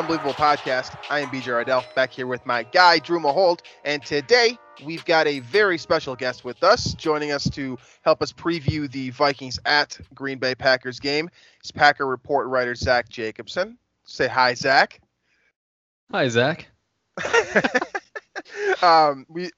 Unbelievable Podcast. I am BJ Ardell, back here with my guy, Drew Maholt. And today, we've got a very special guest with us, joining us to help us preview the Vikings at Green Bay Packers game. It's Packer Report writer Zach Jacobson. Say hi, Zach. Hi, Zach. um, we,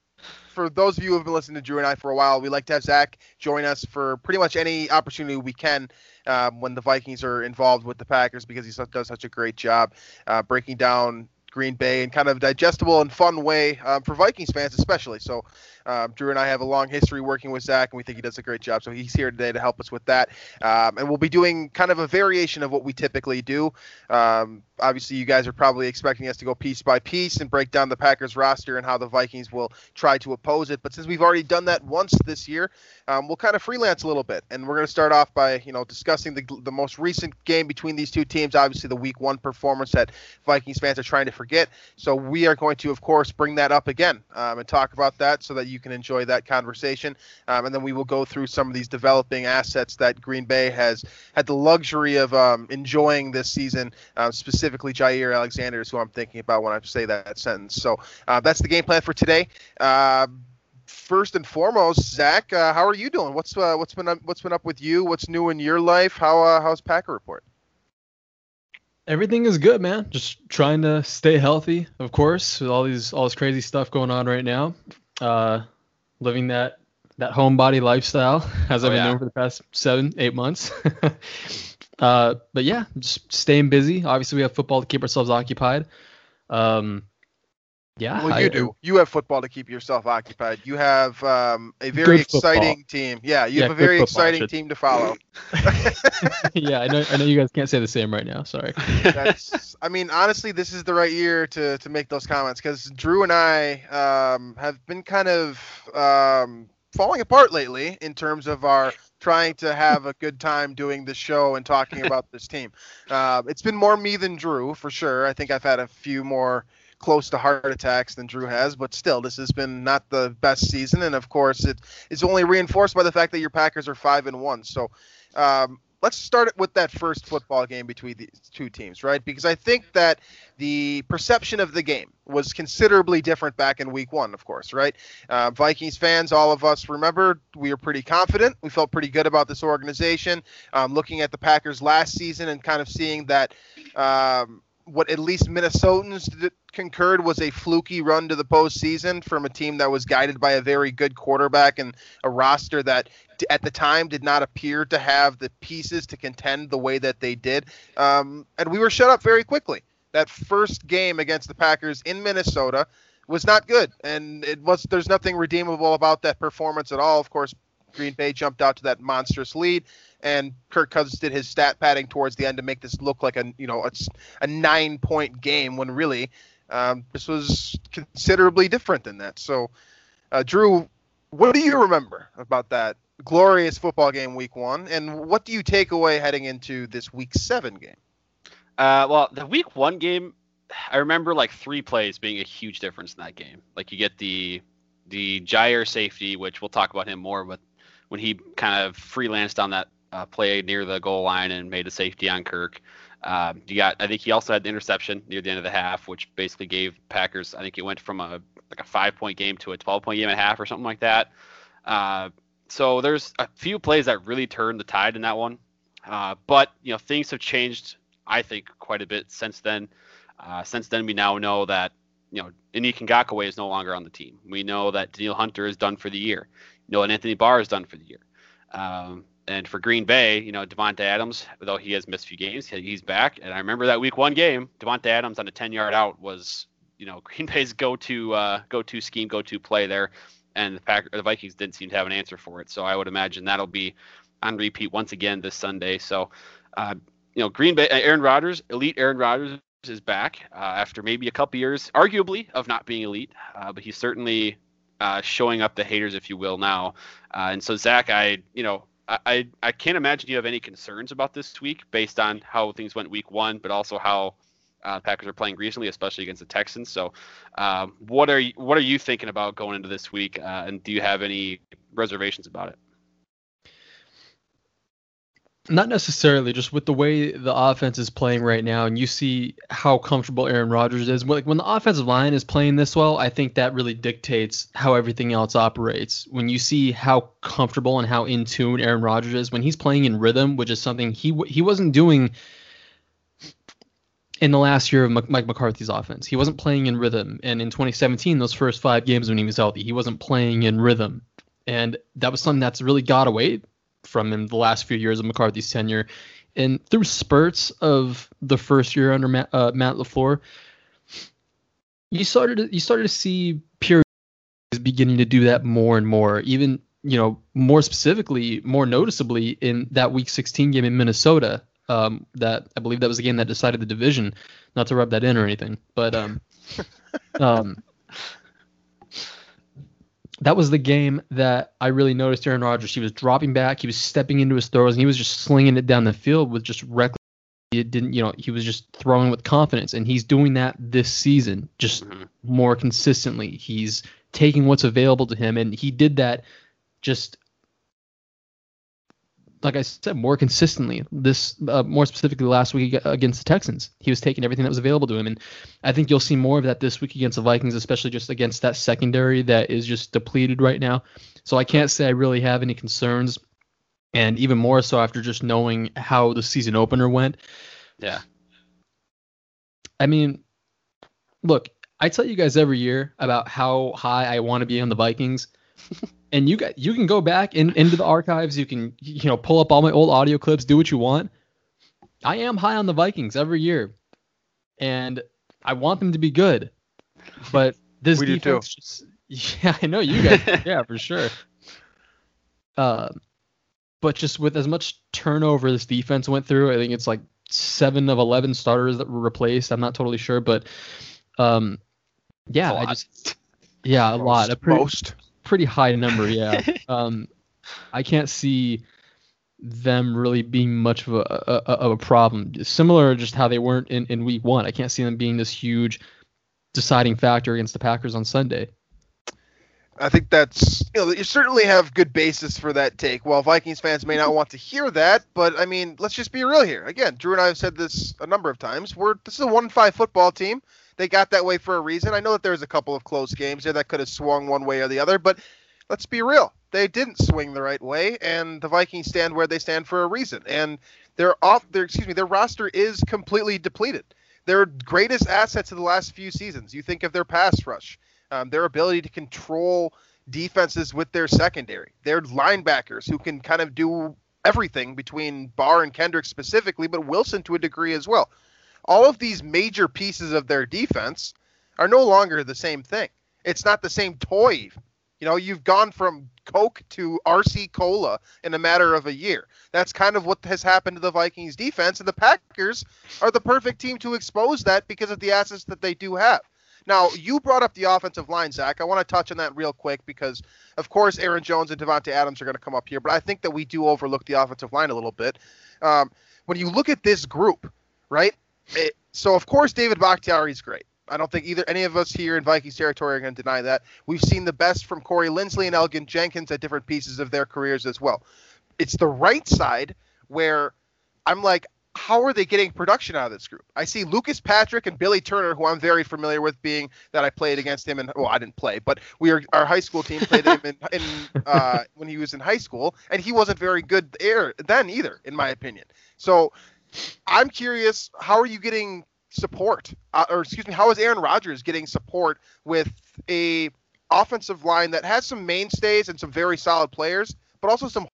for those of you who have been listening to Drew and I for a while, we like to have Zach join us for pretty much any opportunity we can um, when the Vikings are involved with the Packers because he does such a great job uh, breaking down Green Bay in kind of a digestible and fun way um, for Vikings fans, especially. So, um, Drew and I have a long history working with Zach, and we think he does a great job. So, he's here today to help us with that. Um, and we'll be doing kind of a variation of what we typically do. Um, obviously, you guys are probably expecting us to go piece by piece and break down the Packers roster and how the Vikings will try to oppose it. But since we've already done that once this year, um, we'll kind of freelance a little bit. And we're going to start off by, you know, discussing the, the most recent game between these two teams. Obviously, the Week One performance that Vikings fans are trying to forget. So we are going to, of course, bring that up again um, and talk about that so that you can enjoy that conversation. Um, and then we will go through some of these developing assets that Green Bay has had the luxury of um, enjoying this season, uh, specifically Jaire Alexander is who I'm thinking about when I say that sentence. So uh, that's the game plan for today. Uh, first and foremost, Zach, uh, how are you doing? What's uh, what's been up, what's been up with you? What's new in your life? How uh, how's Packer report? Everything is good, man. Just trying to stay healthy, of course, with all these all this crazy stuff going on right now. Uh, living that that homebody lifestyle as Oh, I've been yeah. doing for the past seven, eight months. uh, but yeah, just staying busy. Obviously, we have football to keep ourselves occupied. Um, yeah, Well, I- you do. You have football to keep yourself occupied. You have um, a very exciting team. Yeah, you Yeah, have a very exciting should- team to follow. yeah, I know. I know you guys can't say the same right now. Sorry. That's, I mean, honestly, this is the right year to, to make those comments because Drew and I um, have been kind of um, falling apart lately in terms of our trying to have a good time doing the show and talking about this team. Uh, it's been more me than Drew for sure. I think I've had a few more close to heart attacks than Drew has, but still, this has been not the best season, and of course, it is only reinforced by the fact that your Packers are five and one. So. Um, let's start it with that first football game between these two teams, right? Because I think that the perception of the game was considerably different back in week one, of course, right? Uh, Vikings fans, all of us remember we were pretty confident. We felt pretty good about this organization. Um, looking at the Packers last season and kind of seeing that um, what at least Minnesotans concurred was a fluky run to the postseason from a team that was guided by a very good quarterback and a roster that at the time did not appear to have the pieces to contend the way that they did. Um, and we were shut up very quickly. That first game against the Packers in Minnesota was not good, and it was. There's nothing redeemable about that performance at all. Of course, Green Bay jumped out to that monstrous lead, and Kirk Cousins did his stat padding towards the end to make this look like a you know a, a nine point game when really um, this was considerably different than that. So, uh, Drew, what do you remember about that glorious football game week one, and what do you take away heading into this week seven game? Uh, well, the week one game, I remember like three plays being a huge difference in that game. Like you get the the Jaire safety, which we'll talk about him more, but when he kind of freelanced on that uh, play near the goal line and made a safety on Kirk. Um, you got, I think he also had the interception near the end of the half, which basically gave Packers. I think it went from a like a five point game to a 12 point game and a half or something like that. Uh, so there's a few plays that really turned the tide in that one. Uh, but you know things have changed I think, quite a bit since then. Uh, since then, we now know that you know Indy Ngakoue is no longer on the team. We know that Danielle Hunter is done for the year. Know, and Anthony Barr is done for the year. Um, and for Green Bay, you know, Davante Adams, though he has missed a few games, he's back. And I remember that Week One game, Davante Adams on a 10-yard out was, you know, Green Bay's go-to uh, go-to scheme, go-to play there. and the Pack the Vikings didn't seem to have an answer for it. So I would imagine that'll be on repeat once again this Sunday. So, uh, you know, Green Bay, Aaron Rodgers, elite Aaron Rodgers is back uh, after maybe a couple years, arguably, of not being elite, uh, but he's certainly uh, showing up the haters, if you will, now. Uh, and so, Zach, I, you know, I, I can't imagine you have any concerns about this week based on how things went week one, but also how uh, Packers are playing recently, especially against the Texans. So, um, what are you, what are you thinking about going into this week, uh, and do you have any reservations about it? Not necessarily, just with the way the offense is playing right now, and you see how comfortable Aaron Rodgers is. Like when the offensive line is playing this well, I think that really dictates how everything else operates. When you see how comfortable and how in tune Aaron Rodgers is when he's playing in rhythm, which is something he he wasn't doing in the last year of Mike McCarthy's offense. He wasn't playing in rhythm, and in 2017, those first five games when he was healthy, he wasn't playing in rhythm, and that was something that's really got away from him the last few years of McCarthy's tenure. And through spurts of the first year under Matt, uh, Matt LaFleur, you started to, you started to see periods beginning to do that more and more. Even you know more specifically, more noticeably in that Week 16 game in Minnesota. Um, that I believe that was the game that decided the division. Not to rub that in or anything, but um, um, that was the game that I really noticed Aaron Rodgers. He was dropping back, he was stepping into his throws, and he was just slinging it down the field with just reckless. It didn't, you know, he was just throwing with confidence, and he's doing that this season, just mm-hmm. more consistently. He's taking what's available to him, and he did that just like I said, more consistently. This, uh, more specifically, last week against the Texans, he was taking everything that was available to him, and I think you'll see more of that this week against the Vikings, especially just against that secondary that is just depleted right now. So I can't say I really have any concerns, and even more so after just knowing how the season opener went. Yeah. I mean, look, I tell you guys every year about how high I want to be on the Vikings. and you got you can go back in, into the archives. You can you know pull up all my old audio clips, do what you want. I am high on the Vikings every year, and I want them to be good. But this we defense, just, yeah, I know you guys, yeah, for sure. Uh, but just with as much turnover this defense went through, I think it's like seven of eleven starters that were replaced. I'm not totally sure, but um, yeah, I just yeah, a lot. A pretty, most pretty high number, yeah. um, I can't see them really being much of a, a, of a problem. Similar, just how they weren't in, in week one. I can't see them being this huge deciding factor against the Packers on Sunday. I think that's you know you certainly have good basis for that take. While Vikings fans may not want to hear that, but I mean, let's just be real here. Again, Drew and I have said this a number of times. We're this is a one five football team. They got that way for a reason. I know that there's a couple of close games there that could have swung one way or the other, but let's be real. They didn't swing the right way, and the Vikings stand where they stand for a reason. And their off their excuse me, their roster is completely depleted. Their greatest assets of the last few seasons. You think of their pass rush, um, their ability to control defenses with their secondary, their linebackers who can kind of do everything between Barr and Kendrick specifically, but Wilson to a degree as well all of these major pieces of their defense are no longer the same thing. It's not the same toy. You know, you've gone from Coke to RC Cola in a matter of a year. That's kind of what has happened to the Vikings defense, and the Packers are the perfect team to expose that because of the assets that they do have. Now, you brought up the offensive line, Zach. I want to touch on that real quick because, of course, Aaron Jones and Davante Adams are going to come up here, but I think that we do overlook the offensive line a little bit. Um, when you look at this group, right? It, so of course David Bakhtiari is great. I don't think either any of us here in Vikings territory are going to deny that. We've seen the best from Corey Linsley and Elgton Jenkins at different pieces of their careers as well. It's the right side where I'm like, how are they getting production out of this group? I see Lucas Patrick and Billy Turner, who I'm very familiar with, being that I played against him, and well, I didn't play, but we are our high school team played him in, in uh, when he was in high school, and he wasn't very good there then either, in my opinion. So I'm curious, how are you getting support, uh, or excuse me, how is Aaron Rodgers getting support with a offensive line that has some mainstays and some very solid players, but also some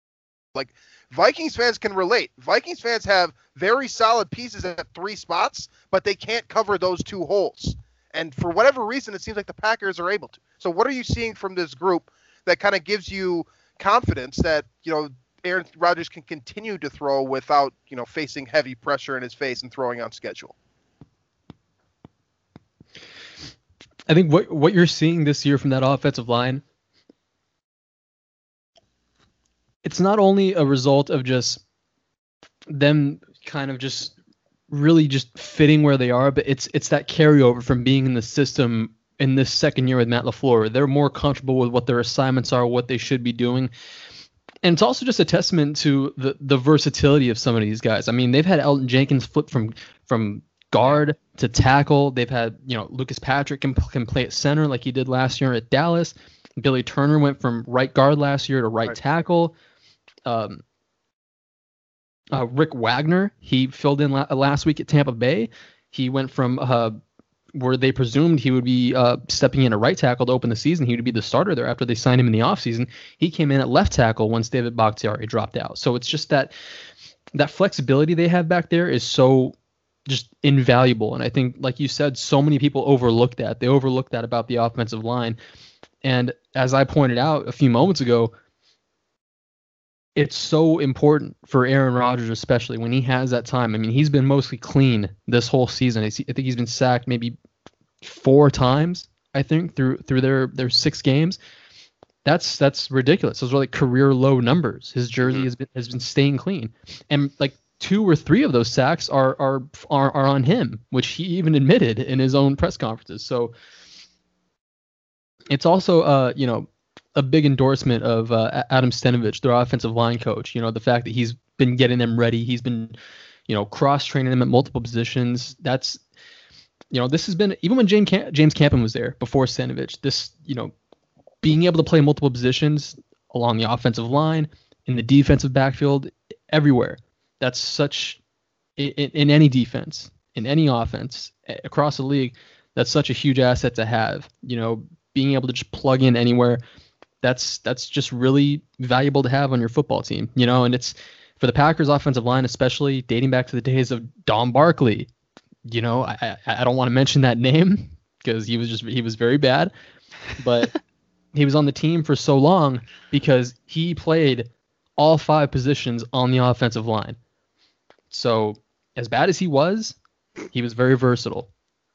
like Vikings fans can relate. Vikings fans have very solid pieces at three spots, but they can't cover those two holes. And for whatever reason, it seems like the Packers are able to. So, what are you seeing from this group that kind of gives you confidence that you know Aaron Rodgers can continue to throw without you know facing heavy pressure in his face and throwing on schedule. I think what what you're seeing this year from that offensive line, it's not only a result of just them kind of just really just fitting where they are, but it's it's that carryover from being in the system in this second year with Matt LaFleur. They're more comfortable with what their assignments are, what they should be doing. And it's also just a testament to the, the versatility of some of these guys. I mean, they've had Elgton Jenkins flip from from guard to tackle. They've had, you know, Lucas Patrick can, can play at center like he did last year at Dallas. Billy Turner went from right guard last year to right, right. tackle. Um, uh, Rick Wagner, he filled in la- last week at Tampa Bay. He went from uh, where they presumed he would be uh, stepping in a right tackle to open the season. He would be the starter there after they signed him in the offseason. He came in at left tackle once David Bakhtiari dropped out. So it's just that that flexibility they have back there is so just invaluable. And I think, like you said, so many people overlook that. They overlook that about the offensive line. And as I pointed out a few moments ago, it's so important for Aaron Rodgers, especially when he has that time. I mean, he's been mostly clean this whole season. I think he's been sacked maybe four times. I think through through their their six games. That's that's ridiculous. Those are like career low numbers. His jersey mm-hmm. has been has been staying clean, and like two or three of those sacks are are are, are on him, which he even admitted in his own press conferences. So it's also uh you know a big endorsement of uh, Adam Stenavich, their offensive line coach. You know, the fact that he's been getting them ready, he's been, you know, cross training them at multiple positions. That's, you know, this has been even when James Cam- James Campen was there before Stenavich. This, you know, being able to play multiple positions along the offensive line, in the defensive backfield, everywhere. That's such in, in any defense, in any offense across the league. That's such a huge asset to have. You know, being able to just plug in anywhere that's that's just really valuable to have on your football team, you know. And it's for the Packers offensive line, especially dating back to the days of Don Barclay. You know, I I, I don't want to mention that name because he was just he was very bad, but he was on the team for so long because he played all five positions on the offensive line. So as bad as he was, he was very versatile.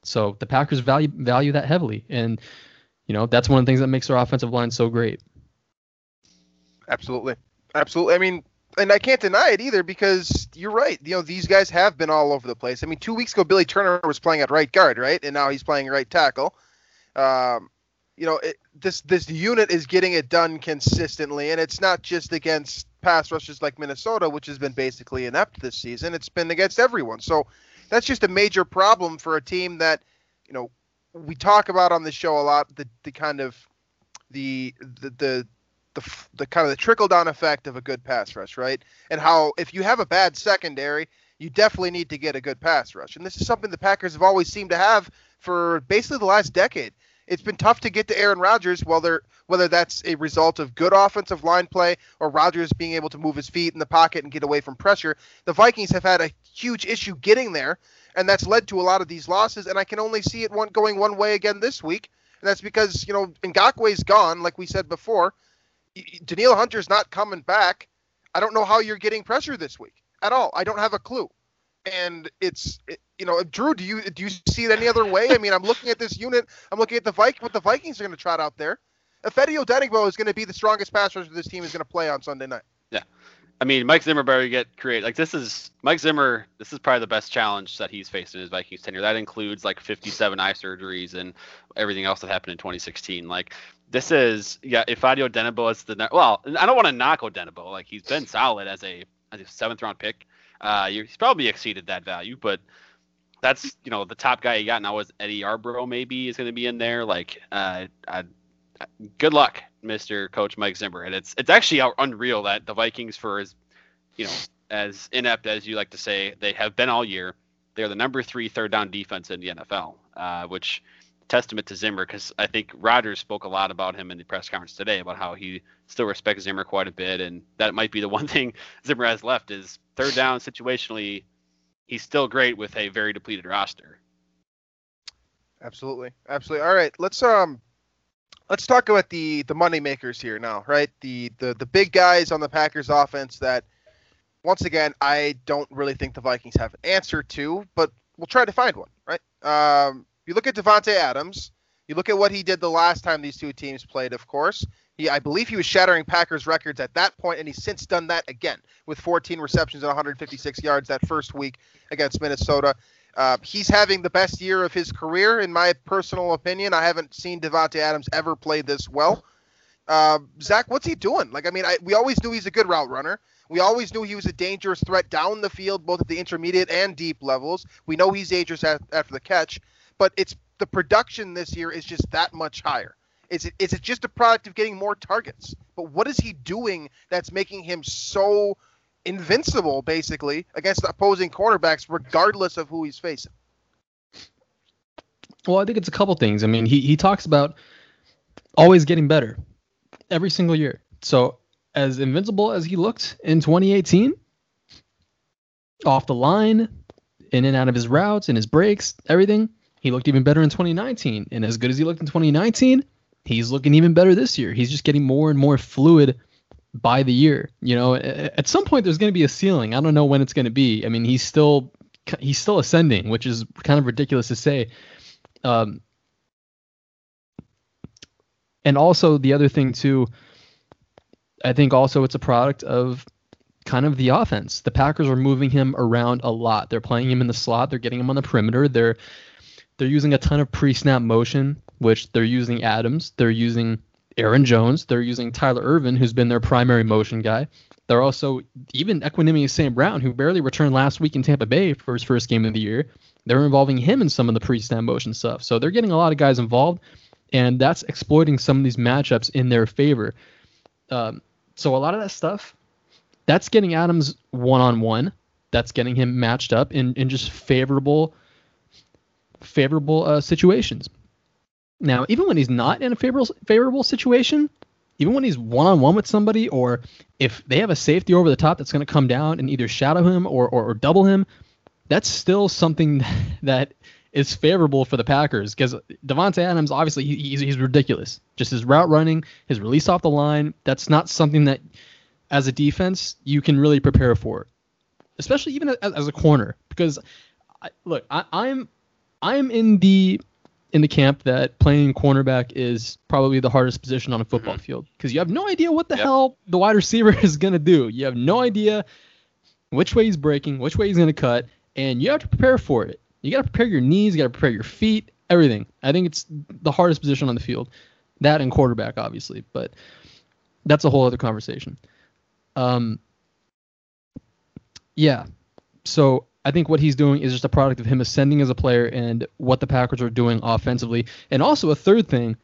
So the Packers value value that heavily, and you know, that's one of the things that makes our offensive line so great. Absolutely. Absolutely. I mean, and I can't deny it either because you're right. You know, these guys have been all over the place. I mean, two weeks ago, Billy Turner was playing at right guard, right? And now he's playing right tackle. Um, you know, it, this this unit is getting it done consistently, and it's not just against pass rushes like Minnesota, which has been basically inept this season. It's been against everyone. So that's just a major problem for a team that, you know, we talk about on the show a lot the the kind of the the the the, the kind of the trickle down effect of a good pass rush, right? And how if you have a bad secondary, you definitely need to get a good pass rush. And this is something the Packers have always seemed to have for basically the last decade. It's been tough to get to Aaron Rodgers, whether whether that's a result of good offensive line play or Rodgers being able to move his feet in the pocket and get away from pressure. The Vikings have had a huge issue getting there and that's led to a lot of these losses. And I can only see it one going one way again this week, and that's because you know Ngakoue's gone, like we said before. Danielle Hunter's not coming back. I don't know how you're getting pressure this week at all. I don't have a clue. And it's it, you know, Drew, do you do you see it any other way? I mean, I'm looking at this unit. I'm looking at the Viking, what the Vikings are going to trot out there. Ifeadi Odenigbo is going to be the strongest pass rusher this team is going to play on Sunday night. Yeah. I mean, Mike Zimmer better get creative. Like this is Mike Zimmer. This is probably the best challenge that he's faced in his Vikings tenure. That includes like 57 eye surgeries and everything else that happened in 2016. Like this is yeah. Ifeadi Odenigbo is the well. I don't want to knock Odenigbo. Like he's been solid as a as a seventh round pick. Uh, he's probably exceeded that value, but that's you know the top guy you got now is Eddie Yarbrough maybe is going to be in there. Like uh, I, good luck Mr. Coach Mike Zimmer. And it's it's actually unreal that the Vikings, for as you know, as inept as you like to say, they have been all year. They're the number three third down defense in the NFL, uh, which testament to Zimmer because I think Rodgers spoke a lot about him in the press conference today about how he still respects Zimmer quite a bit, and that might be the one thing Zimmer has left is third down situationally. He's still great with a very depleted roster. Absolutely, absolutely. All right, let's um let's talk about the the money makers here now, right? The the the big guys on the Packers offense that once again I don't really think the Vikings have an answer to, but we'll try to find one, right? Um, you look at Davante Adams, you look at what he did the last time these two teams played, of course. He, I believe he was shattering Packers records at that point, and he's since done that again with 14 receptions and 156 yards that first week against Minnesota. Uh, he's having the best year of his career, in my personal opinion. I haven't seen Davante Adams ever play this well. Uh, Zach, what's he doing? Like, I mean, I, we always knew he's a good route runner. We always knew he was a dangerous threat down the field, both at the intermediate and deep levels. We know he's dangerous after the catch, but it's the production this year is just that much higher. Is it is it just a product of getting more targets? But what is he doing that's making him so invincible, basically, against the opposing cornerbacks, regardless of who he's facing? Well, I think it's a couple things. I mean, he he talks about always getting better every single year. So as invincible as he looked in 2018, off the line, in and out of his routes and his breaks, everything, he looked even better in 2019. And as good as he looked in 2019, he's looking even better this year. He's just getting more and more fluid by the year. You know, at some point there's going to be a ceiling. I don't know when it's going to be. I mean, he's still he's still ascending, which is kind of ridiculous to say. Um, and also the other thing too, I think also it's a product of kind of the offense. The Packers are moving him around a lot. They're playing him in the slot. They're getting him on the perimeter. They're they're using a ton of pre-snap motion, which they're using Adams. They're using Aaron Jones. They're using Tyler Ervin, who's been their primary motion guy. They're also even Equanimeous St. Brown, who barely returned last week in Tampa Bay for his first game of the year. They're involving him in some of the pre-snap motion stuff. So they're getting a lot of guys involved, and that's exploiting some of these matchups in their favor. Um, so a lot of that stuff, that's getting Adams one-on-one. That's getting him matched up in, in just favorable favorable uh, situations. Now, even when he's not in a favorable favorable situation, even when he's one on one with somebody, or if they have a safety over the top that's going to come down and either shadow him or, or, or double him, that's still something that is favorable for the Packers because Davante Adams obviously he, he's, he's ridiculous. Just his route running, his release off the line, that's not something that as a defense you can really prepare for, especially even as, as a corner. Because I, look, I, I'm I'm in the in the camp that playing cornerback is probably the hardest position on a football mm-hmm. field because you have no idea what the yep. hell the wide receiver is going to do. You have no idea which way he's breaking, which way he's going to cut, and you have to prepare for it. You got to prepare your knees, you got to prepare your feet, everything. I think it's the hardest position on the field. That and quarterback, obviously, but that's a whole other conversation. Um, yeah. So I think what he's doing is just a product of him ascending as a player and what the Packers are doing offensively. And also a third thing,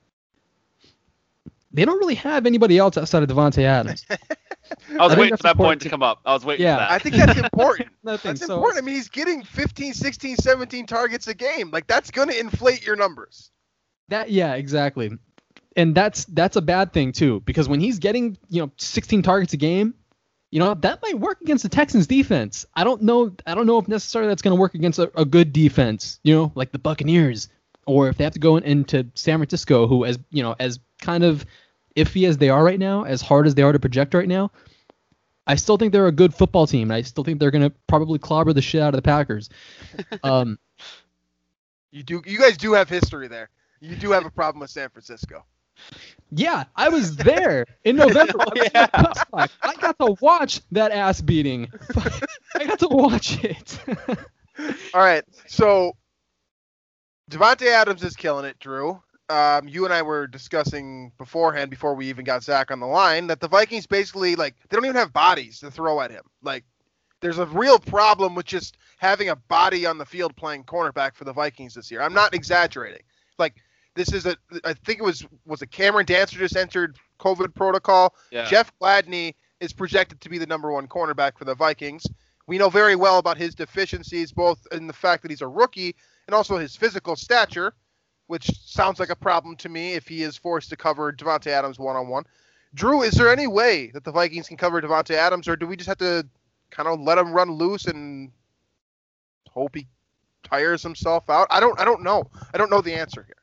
they don't really have anybody else outside of Davante Adams. I was I waiting for that point to come up. I was waiting yeah. I think that's important. that's so, important. I mean, he's getting 15, 16, 17 targets a game. Like that's going to inflate your numbers. That yeah, exactly. And that's that's a bad thing too because when he's getting, you know, 16 targets a game, you know that might work against the Texans defense. I don't know. I don't know if necessarily that's going to work against a, a, good defense. You know, like the Buccaneers, or if they have to go in, into San Francisco, who as you know as kind of iffy as they are right now, as hard as they are to project right now. I still think they're a good football team. I still think they're going to probably clobber the shit out of the Packers. Um, you do. You guys do have history there. You do have a problem with San Francisco. Yeah, I was there in November. oh, yeah. I got to watch that ass beating. I got to watch it. All right, so Davante Adams is killing it, Drew. Um, you and I were discussing beforehand, before we even got Zach on the line, that the Vikings basically like they don't even have bodies to throw at him. Like, there's a real problem with just having a body on the field playing cornerback for the Vikings this year. I'm not exaggerating. Like this is a, I think it was was a Cameron Dantzler just entered COVID protocol. Yeah. Jeff Gladney is projected to be the number one cornerback for the Vikings. We know very well about his deficiencies, both in the fact that he's a rookie and also his physical stature, which sounds like a problem to me if he is forced to cover Davante Adams one on one. Drew, is there any way that the Vikings can cover Davante Adams, or do we just have to kind of let him run loose and hope he tires himself out? I don't. I don't know. I don't know the answer here.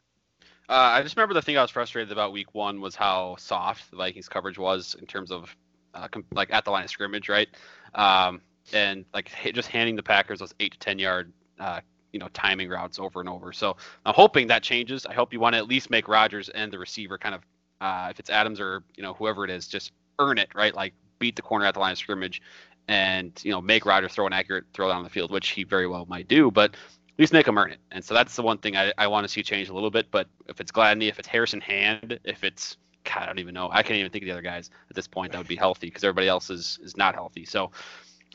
Uh, I just remember the thing I was frustrated about week one was how soft the Vikings coverage was in terms of uh, com- like at the line of scrimmage, right? Um, and like h- just handing the Packers those eight to ten yard, uh, you know, timing routes over and over. So I'm hoping that changes. I hope you want to at least make Rodgers and the receiver kind of, uh, if it's Adams or you know whoever it is, just earn it, right? Like beat the corner at the line of scrimmage, and you know make Rodgers throw an accurate throw down the field, which he very well might do, but at least make him earn it. And so that's the one thing I, I want to see change a little bit. But if it's Gladney, if it's Harrison Hand, if it's God, I don't even know. I can't even think of the other guys at this point that would be healthy because everybody else is is not healthy. So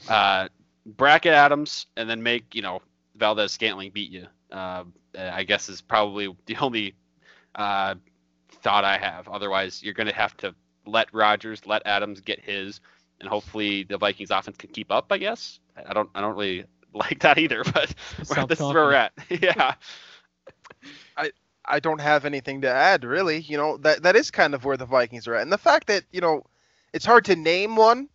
uh, bracket Adams and then make you know Valdes-Scantling beat you. Uh, I guess is probably the only uh, thought I have. Otherwise, you're going to have to let Rodgers, let Adams get his, and hopefully the Vikings offense can keep up. I guess I don't I don't really like that either, but Sounds this is where we're at. yeah. I don't have anything to add really. You know that that is kind of where the Vikings are at, and the fact that you know it's hard to name one,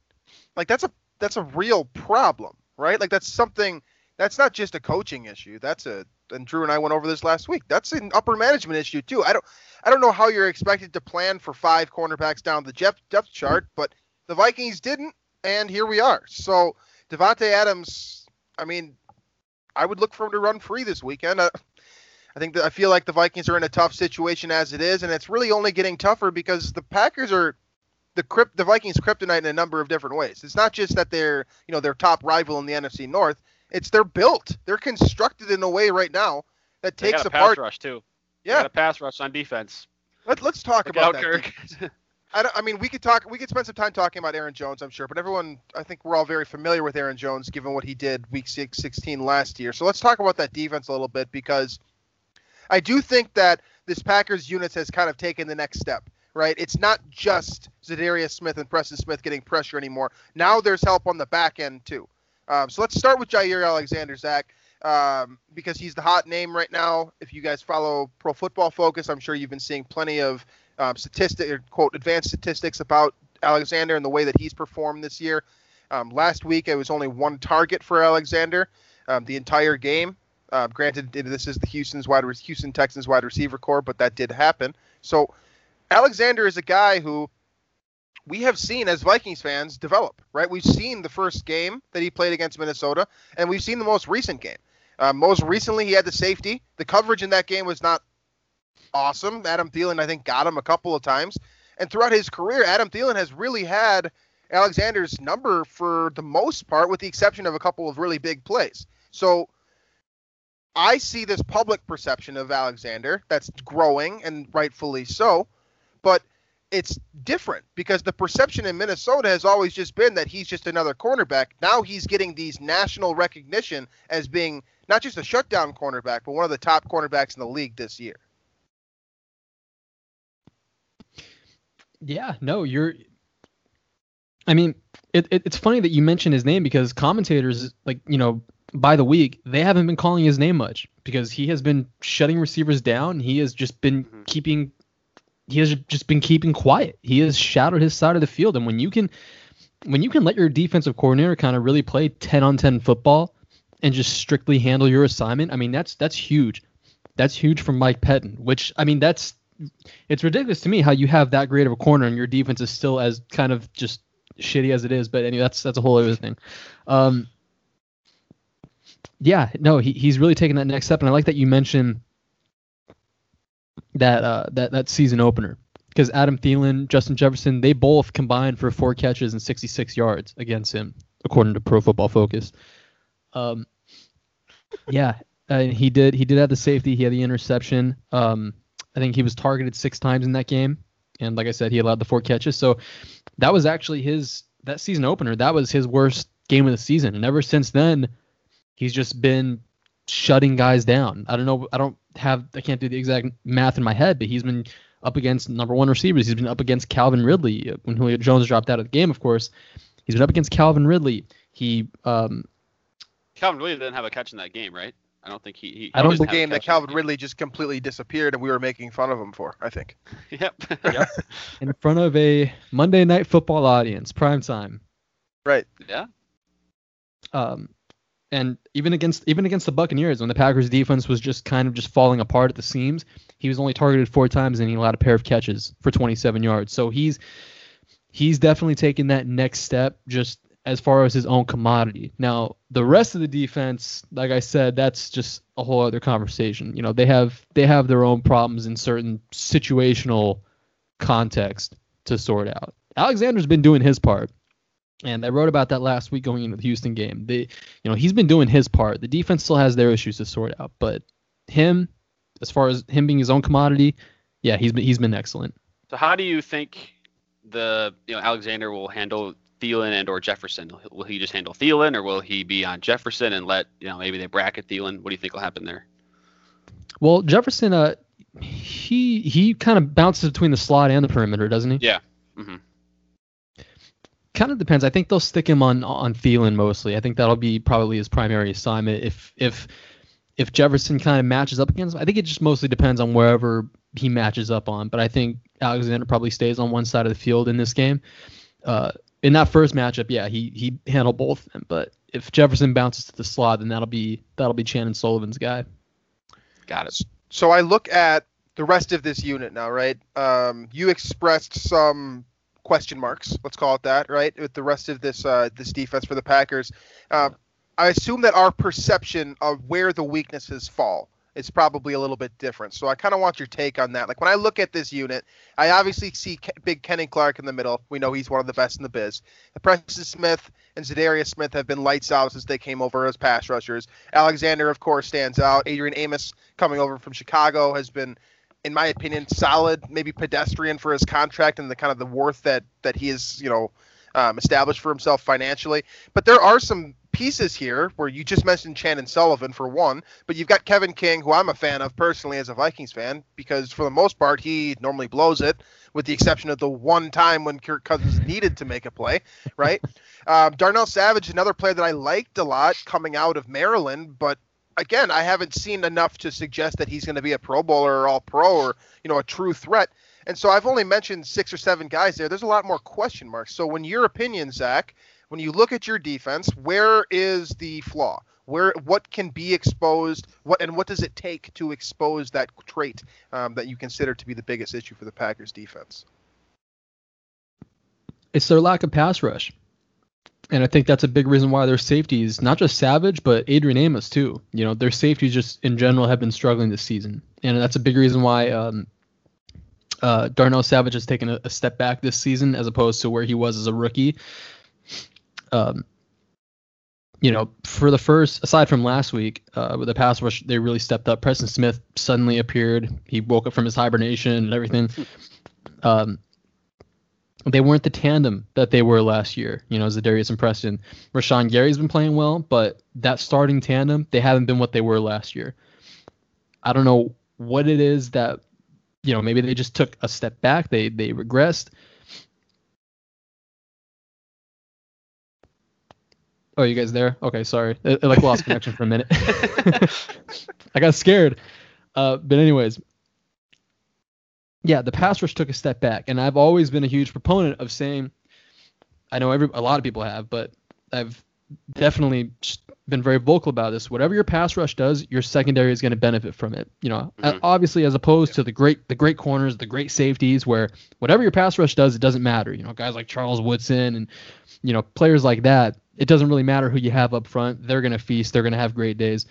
like that's a that's a real problem, right? Like that's something that's not just a coaching issue. That's a and Drew and I went over this last week. That's an upper management issue too. I don't I don't know how you're expected to plan for five cornerbacks down the depth depth chart, but the Vikings didn't, and here we are. So Davante Adams, I mean, I would look for him to run free this weekend. Uh, I think that I feel like the Vikings are in a tough situation as it is, and it's really only getting tougher because the Packers are the crypt the Vikings kryptonite in a number of different ways. It's not just that they're you know their top rival in the NFC North. It's they're built. They're constructed in a way right now that They takes got a pass apart. rush too. They Yeah, got a pass rush on defense. let, let's talk Look about out, that. I, I mean, we could talk. We could spend some time talking about Aaron Jones, I'm sure. But everyone, I think we're all very familiar with Aaron Jones, given what he did Week six, 16 last year. So let's talk about that defense a little bit because I do think that this Packers unit has kind of taken the next step. Right? It's not just Za'Darius Smith and Preston Smith getting pressure anymore. Now there's help on the back end too. Um, so let's start with Jaire Alexander, Zach, um, because he's the hot name right now. If you guys follow Pro Football Focus, I'm sure you've been seeing plenty of um, statistic or quote advanced statistics about Alexander and the way that he's performed this year. Um, last week, it was only one target for Alexander um, the entire game. Uh, granted, this is the Houston's wide Houston Texans wide receiver core, but that did happen. So Alexander is a guy who we have seen as Vikings fans develop. Right, we've seen the first game that he played against Minnesota, and we've seen the most recent game. Uh, most recently, he had the safety. The coverage in that game was not awesome. Adam Thielen, I think, got him a couple of times. And throughout his career, Adam Thielen has really had Alexander's number for the most part, with the exception of a couple of really big plays. So I see this public perception of Alexander that's growing and rightfully so, but it's different because the perception in Minnesota has always just been that he's just another cornerback. Now he's getting these national recognition as being not just a shutdown cornerback, but one of the top cornerbacks in the league this year. Yeah, no, you're. I mean, it, it, it's funny that you mention his name because commentators, like you know, by the week, they haven't been calling his name much because he has been shutting receivers down. He has just been Mhm. keeping. He has just been keeping quiet. He has shadowed his side of the field, and when you can, when you can let your defensive coordinator kind of really play ten on ten football, and just strictly handle your assignment, I mean that's that's huge. That's huge from Mike Pettine. Which I mean that's it's ridiculous to me how you have that great of a corner and your defense is still as kind of just shitty as it is. But anyway, that's that's a whole other thing. Um, yeah, no, he, he's really taken that next step, and I like that you mentioned that uh, that that season opener because Adam Thielen, Justin Jefferson, they both combined for four catches and 66 yards against him, according to Pro Football Focus. Um, yeah, uh, he did he did have the safety, he had the interception. Um, I think he was targeted six times in that game, and like I said, he allowed the four catches. So that was actually his that season opener. That was his worst game of the season, and ever since then, he's just been shutting guys down. I don't know. I don't have. I can't do the exact math in my head, but he's been up against number one receivers. He's been up against Calvin Ridley uh, when Julio Jones dropped out of the game. Of course, he's been up against Calvin Ridley. He um, Calvin Ridley didn't have a catch in that game, right? I don't think he. he I don't It was the game that Calvin Ridley just completely disappeared, and we were making fun of him for. I think. Yep. Yep. in front of a Monday Night Football audience, prime time. Right. yeah. Um, And even against even against the Buccaneers, when the Packers defense was just kind of just falling apart at the seams, he was only targeted four times and he allowed a pair of catches for 27 yards. So he's he's definitely taken that next step just as far as his own commodity. Now, the rest of the defense, like I said, that's just a whole other conversation. You know, they have they have their own problems in certain situational context to sort out. Alexander's been doing his part. And I wrote about that last week going into the Houston game. They, you know, he's been doing his part. The defense still has their issues to sort out, but him, as far as him being his own commodity, yeah, he's been he's been excellent. So how do you think the you know Alexander will handle Thielen and or Jefferson? Will he just handle Thielen, or will he be on Jefferson and let you know maybe they bracket Thielen? What do you think will happen there? Well, Jefferson, uh, he he kind of bounces between the slot and the perimeter, doesn't he? Yeah. Mm-hmm. kind of depends. I think they'll stick him on on Thielen mostly. I think that'll be probably his primary assignment. If if if Jefferson kind of matches up against him, I think it just mostly depends on wherever he matches up on. But I think Alexander probably stays on one side of the field in this game. Uh, in that first matchup, yeah, he he handled both of them. But if Jefferson bounces to the slot, then that'll be that'll be Chandon Sullivan's guy. Got it. So I look at the rest of this unit now, right? Um, you expressed some question marks, let's call it that, right? With the rest of this uh, this defense for the Packers, uh, I assume that our perception of where the weaknesses fall is probably a little bit different. So I kind of want your take on that. Like when I look at this unit, I obviously see Ke- big Kenny Clark in the middle. We know he's one of the best in the biz. Preston Smith and Za'Darius Smith have been lights out since they came over as pass rushers. Alexander, of course, stands out. Adrian Amos coming over from Chicago has been in my opinion, solid, maybe pedestrian for his contract and the kind of the worth that that he has, you know, um, established for himself financially. But there are some pieces here where you just mentioned Chandon Sullivan for one, but you've got Kevin King, who I'm a fan of personally as a Vikings fan, because for the most part he normally blows it, with the exception of the one time when Kirk Cousins needed to make a play, right? um, Darnell Savage, another player that I liked a lot coming out of Maryland, but again, I haven't seen enough to suggest that he's going to be a Pro Bowler or All Pro or you know a true threat. And so I've only mentioned six or seven guys there. There's a lot more question marks. So when your opinion, Zach, when you look at your defense, where is the flaw? Where what can be exposed? What and what does it take to expose that trait um, that you consider to be the biggest issue for the Packers defense? It's their lack of pass rush. And I think that's a big reason why their safeties, not just Savage, but Adrian Amos too. You know, their safeties just in general have been struggling this season, and that's a big reason why um, uh, Darnell Savage has taken a, a, step back this season as opposed to where he was as a rookie. Um, you know, for the first, aside from last week, uh, with the pass rush, they really stepped up. Preston Smith suddenly appeared. He woke up from his hibernation and everything. Um, they weren't the tandem that they were last year. You know, Za'Darius and Preston. Rashan Gary's been playing well, but that starting tandem, they haven't been what they were last year. I don't know what it is that, you know, maybe they just took a step back. They they regressed. Oh, you guys there? Okay, sorry. It, it like lost connection for a minute. I got scared. Uh, but anyways, yeah, the pass rush took a step back, and I've always been a huge proponent of saying, I know every a lot of people have, but I've definitely been very vocal about this. Whatever your pass rush does, your secondary is going to benefit from it. You know, mm-hmm. obviously, as opposed to the great the great corners, the great safeties, where whatever your pass rush does, it doesn't matter. You know, guys like Charles Woodson and you know players like that. It doesn't really matter who you have up front. They're going to feast. They're going to have great days.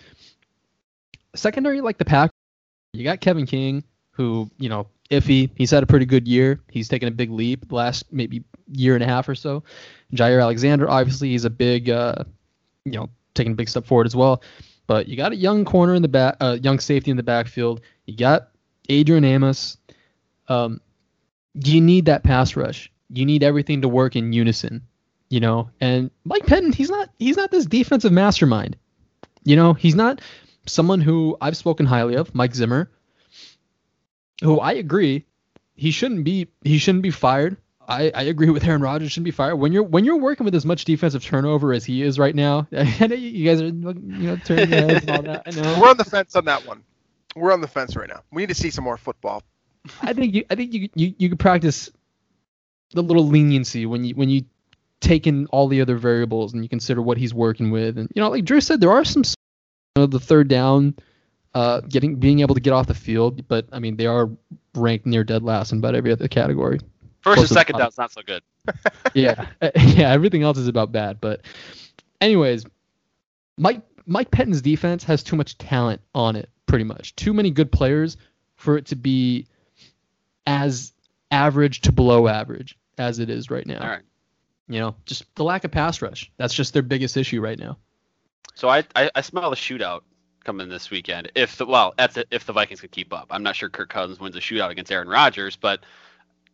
Secondary, like the pack, you got Kevin King, who you know iffy. He's had a pretty good year. He's taken a big leap last maybe year and a half or so. Jaire Alexander, obviously, he's a big, uh, you know, taking a big step forward as well. But you got a young corner in the back, uh, young safety in the backfield. You got Adrian Amos. Um, you need that pass rush. You need everything to work in unison, you know. And Mike Pettine, he's not he's not this defensive mastermind. You know, he's not someone who I've spoken highly of, Mike Zimmer who I agree he shouldn't be he shouldn't be fired. I, I agree with Aaron Rodgers shouldn't be fired when you're when you're working with as much defensive turnover as he is right now. I know you guys are you know turning your heads and all that. I know we're on the fence on that one. We're on the fence right now. We need to see some more football. I think you I think you you you could practice the little leniency when you when you take in all the other variables and you consider what he's working with, and you know, like Drew said, there are some you know, the third down, uh, getting being able to get off the field, but I mean they are ranked near dead last in about every other category. First and second down's not so good. yeah, yeah. Everything else is about bad. But, anyways, Mike Mike Pettin's defense has too much talent on it. Pretty much, too many good players for it to be as average to below average as it is right now. All right. You know, just the lack of pass rush. That's just their biggest issue right now. So I, I, I smell a shootout coming this weekend. If the well, that's it, if the Vikings can keep up. I'm not sure Kirk Cousins wins a shootout against Aaron Rodgers, but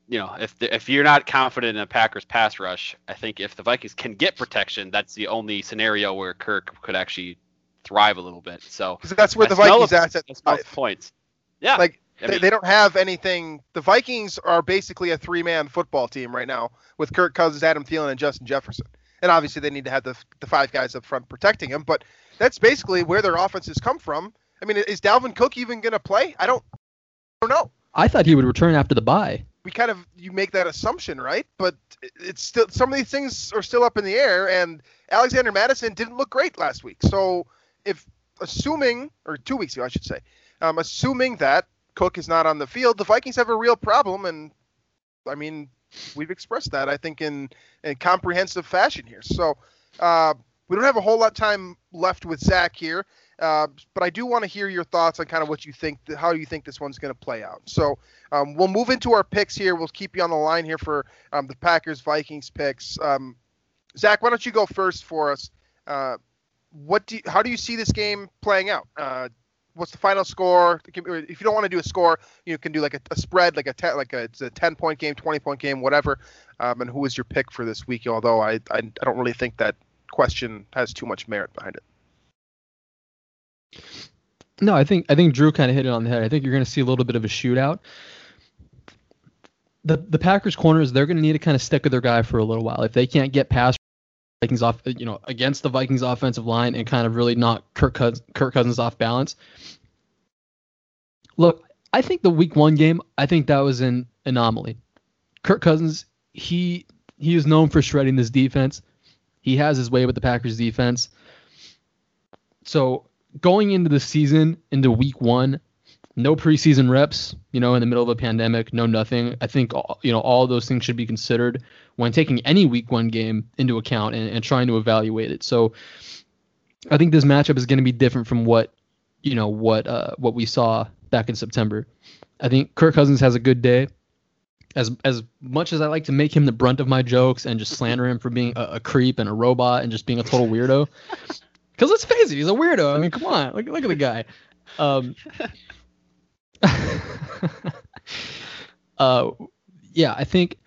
you know, if the, if you're not confident in a Packers pass rush, I think if the Vikings can get protection, that's the only scenario where Kirk could actually thrive a little bit. So Because that's where I the Vikings a- at at I smell five. points. Yeah, Like I they, mean, they don't have anything. The Vikings are basically a three-man football team right now with Kirk Cousins, Adam Thielen, and Justin Jefferson. And obviously, they need to have the the five guys up front protecting him. But that's basically where their offenses come from. I mean, is Dalvin Cook even going to play? I don't, I don't know. I thought he would return after the bye. We kind of you make that assumption, right? But it's still some of these things are still up in the air. And Alexander Mattison didn't look great last week. So if assuming, or two weeks ago, I should say, um, assuming that Cook is not on the field, the Vikings have a real problem. And I mean, we've expressed that I think in in comprehensive fashion here. So uh, we don't have a whole lot of time left with Zach here, uh, but I do want to hear your thoughts on kind of what you think, how you think this one's going to play out. So um, we'll move into our picks here. We'll keep you on the line here for um, the Packers Vikings picks. Um, Zach, why don't you go first for us? Uh, what do you, how do you see this game playing out? What's the final score? If you don't want to do a score, you can do like a, a spread, like a ten, like a, a ten point game, twenty point game, whatever. Um, and who is your pick for this week? Although I, I I don't really think that question has too much merit behind it. No, I think I think Drew kind of hit it on the head. I think you're going to see a little bit of a shootout. The the Packers corners they're going to need to kind of stick with their guy for a little while. If they can't get past Vikings off, you know, against the Vikings offensive line and kind of really knock Kirk Cousins, Kirk Cousins off balance. Look, I think the Week One game, I think that was an anomaly. Kirk Cousins, he he is known for shredding this defense. He has his way with the Packers defense. So going into the season, into week one, no preseason reps, you know, in the middle of a pandemic, no nothing. I think, all, you know, all those things should be considered when taking any week one game into account and, and trying to evaluate it. So I think this matchup is going to be different from what, you know, what, uh, what we saw back in September. I think Kirk Cousins has a good day. As, as much as I like to make him the brunt of my jokes and just slander him for being a, a creep and a robot and just being a total weirdo, because let's face it, he's a weirdo. I mean, come on, look, look at the guy. Um, uh, yeah, I think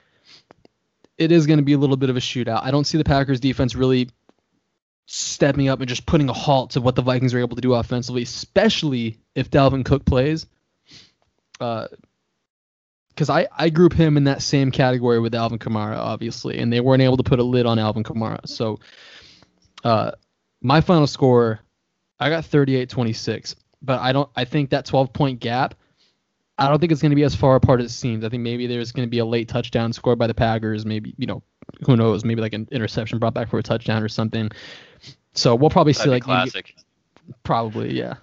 it is going to be a little bit of a shootout. I don't see the Packers defense really stepping up and just putting a halt to what the Vikings are able to do offensively, especially if Dalvin Cook plays. Uh, because I, I group him in that same category with Alvin Kamara, obviously, and they weren't able to put a lid on Alvin Kamara. So, uh, my final score, I got 38-26, but I don't. I think that 12 point gap, I don't think it's going to be as far apart as it seems. I think maybe there's going to be a late touchdown scored by the Packers. Maybe you know, who knows? Maybe like an interception brought back for a touchdown or something. So we'll probably see that'd be like maybe- classic. probably yeah.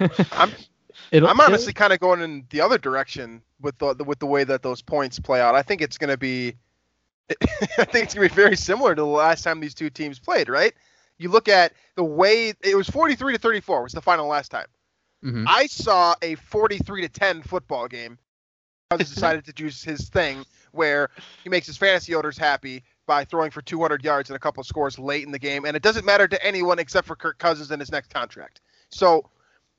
I'm- It'll- I'm it'll- honestly kind of going in the other direction with the with the way that those points play out. I think it's going to be, I think it's going to be very similar to the last time these two teams played. Right? You look at the way it was 43 to 34 was the final last time. Mhm. I saw a 43 to 10 football game. Cousins decided to do his thing where he makes his fantasy owners happy by throwing for 200 yards and a couple scores late in the game, and it doesn't matter to anyone except for Kirk Cousins and his next contract. So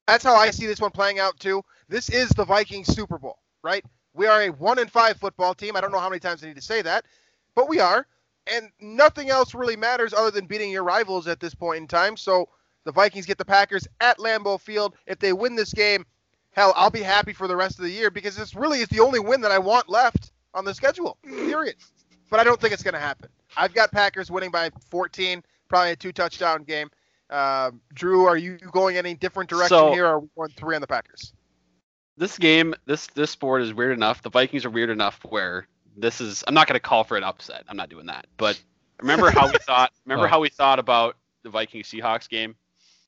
that's how I see this one playing out too. This is the Vikings Super Bowl, right? We are a one and five football team. I don't know how many times I need to say that, but we are, and nothing else really matters other than beating your rivals at this point in time. So the Vikings get the Packers at Lambeau Field. If they win this game, hell, I'll be happy for the rest of the year because this really is the only win that I want left on the schedule. Period. But I don't think it's going to happen. I've got Packers winning by 14, probably a two touchdown game. Um, Drew, are you going any different direction So- here? Or are we going three on the Packers? This game, this this sport is weird enough. The Vikings are weird enough where this is. I'm not going to call for an upset. I'm not doing that. But Remember how we thought? Remember Oh. how we thought about the Vikings Seahawks game?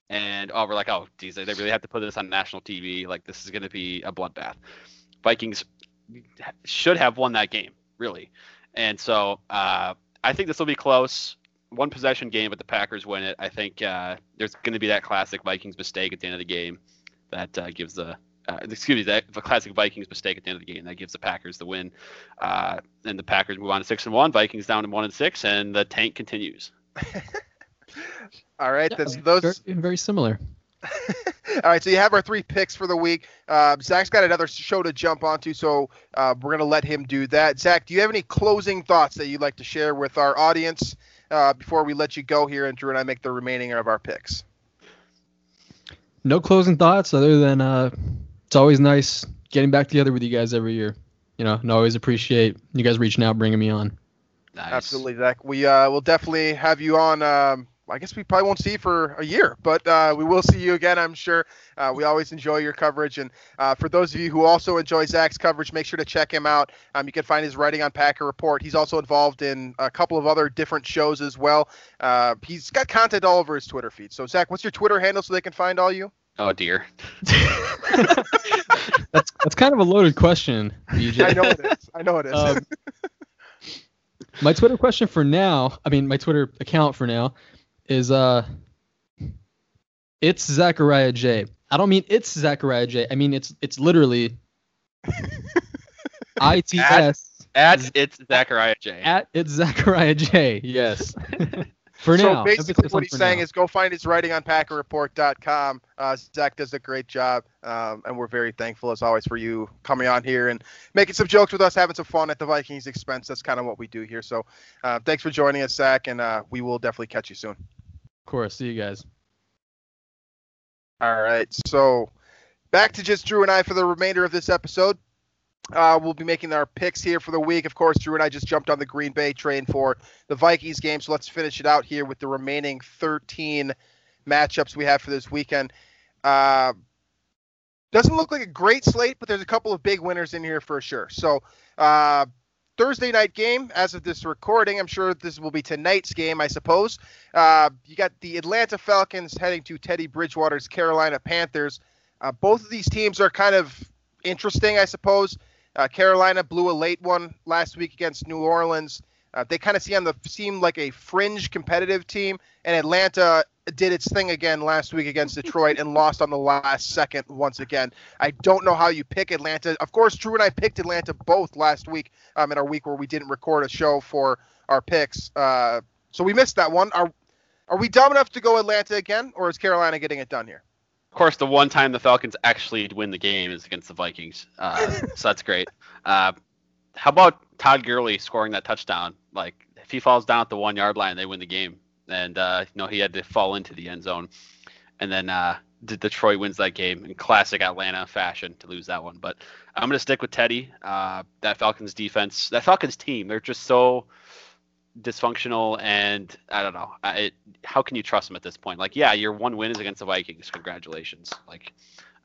And oh, we're like, oh, geez, they really have to put this on national TV. Like this is going to be a bloodbath. Vikings should have won that game, really. And so uh, I think this will be close. One possession game, but the Packers win it. I think uh, there's going to be that classic Vikings mistake at the end of the game that uh, gives the uh, excuse me, that the classic Vikings mistake at the end of the game that gives the Packers the win. Uh, and the Packers move on to six and one. Vikings down to one and six, and the tank continues. All right, Yeah, that's very, those. very similar. All right, so you have our three picks for the week. Uh, Zach's got another show to jump onto, so uh, we're gonna let him do that. Zach, do you have any closing thoughts that you'd like to share with our audience uh, before we let you go here, and Drew and I make the remaining of our picks? No closing thoughts other than uh, it's always nice getting back together with you guys every year. You know, and I always appreciate you guys reaching out, bringing me on. Nice. Absolutely, Zach. We uh, will definitely have you on. Um, I guess we probably won't see you for a year, but uh, we will see you again, I'm sure. Uh, we always enjoy your coverage. And uh, for those of you who also enjoy Zach's coverage, make sure to check him out. Um, you can find his writing on Packer Report. He's also involved in a couple of other different shows as well. Uh, he's got content all over his Twitter feed. So, Zach, what's your Twitter handle so they can find all you? Oh dear. that's that's kind of a loaded question, BJ. I know it is. I know it is. Um, my Twitter question for now, I mean my Twitter account for now, is uh, it's Zachariah J. I don't mean it's Zachariah J. I mean it's it's literally I T S At it's Zachariah J. at it's Zachariah J. Yes. for now. so now. basically, what he's saying now. is go find his writing on PackerReport.com. Uh, Zach does a great job, um, and we're very thankful as always for you coming on here and making some jokes with us, having some fun at the Vikings' expense. That's kind of what we do here. So, uh, thanks for joining us, Zach, and uh, we will definitely catch you soon. Course. See you guys. All right, so back to just Drew and I for the remainder of this episode. Uh, we'll be making our picks here for the week. Of course, Drew and I just jumped on the Green Bay train for the Vikings game, so let's finish it out here with the remaining 13 matchups we have for this weekend. Uh, doesn't look like a great slate, but there's a couple of big winners in here for sure. So, uh, Thursday night game, as of this recording, I'm sure this will be tonight's game, I suppose. Uh, you got the Atlanta Falcons heading to Teddy Bridgewater's Carolina Panthers. Uh, both of these teams are kind of interesting, I suppose. Uh, Carolina blew a late one last week against New Orleans. Uh, they kind of seem the seem like a fringe competitive team, and Atlanta did its thing again last week against Detroit and lost on the last second once again. I don't know how you pick Atlanta. Of course, Drew and I picked Atlanta both last week um, in our week where we didn't record a show for our picks, uh, so we missed that one. Are are we dumb enough to go Atlanta again, or is Carolina getting it done here? Of course, the one time the Falcons actually win the game is against the Vikings, uh, so that's great. Uh, how about Todd Gurley scoring that touchdown? Like, if he falls down at the one yard line, they win the game. And uh, you know he had to fall into the end zone, and then uh, Detroit wins that game in classic Atlanta fashion to lose that one. But I'm gonna stick with Teddy. Uh, that Falcons defense, that Falcons team, they're just so dysfunctional and I don't know. It, how can you trust them at this point? Like, yeah, your one win is against the Vikings. Congratulations. Like,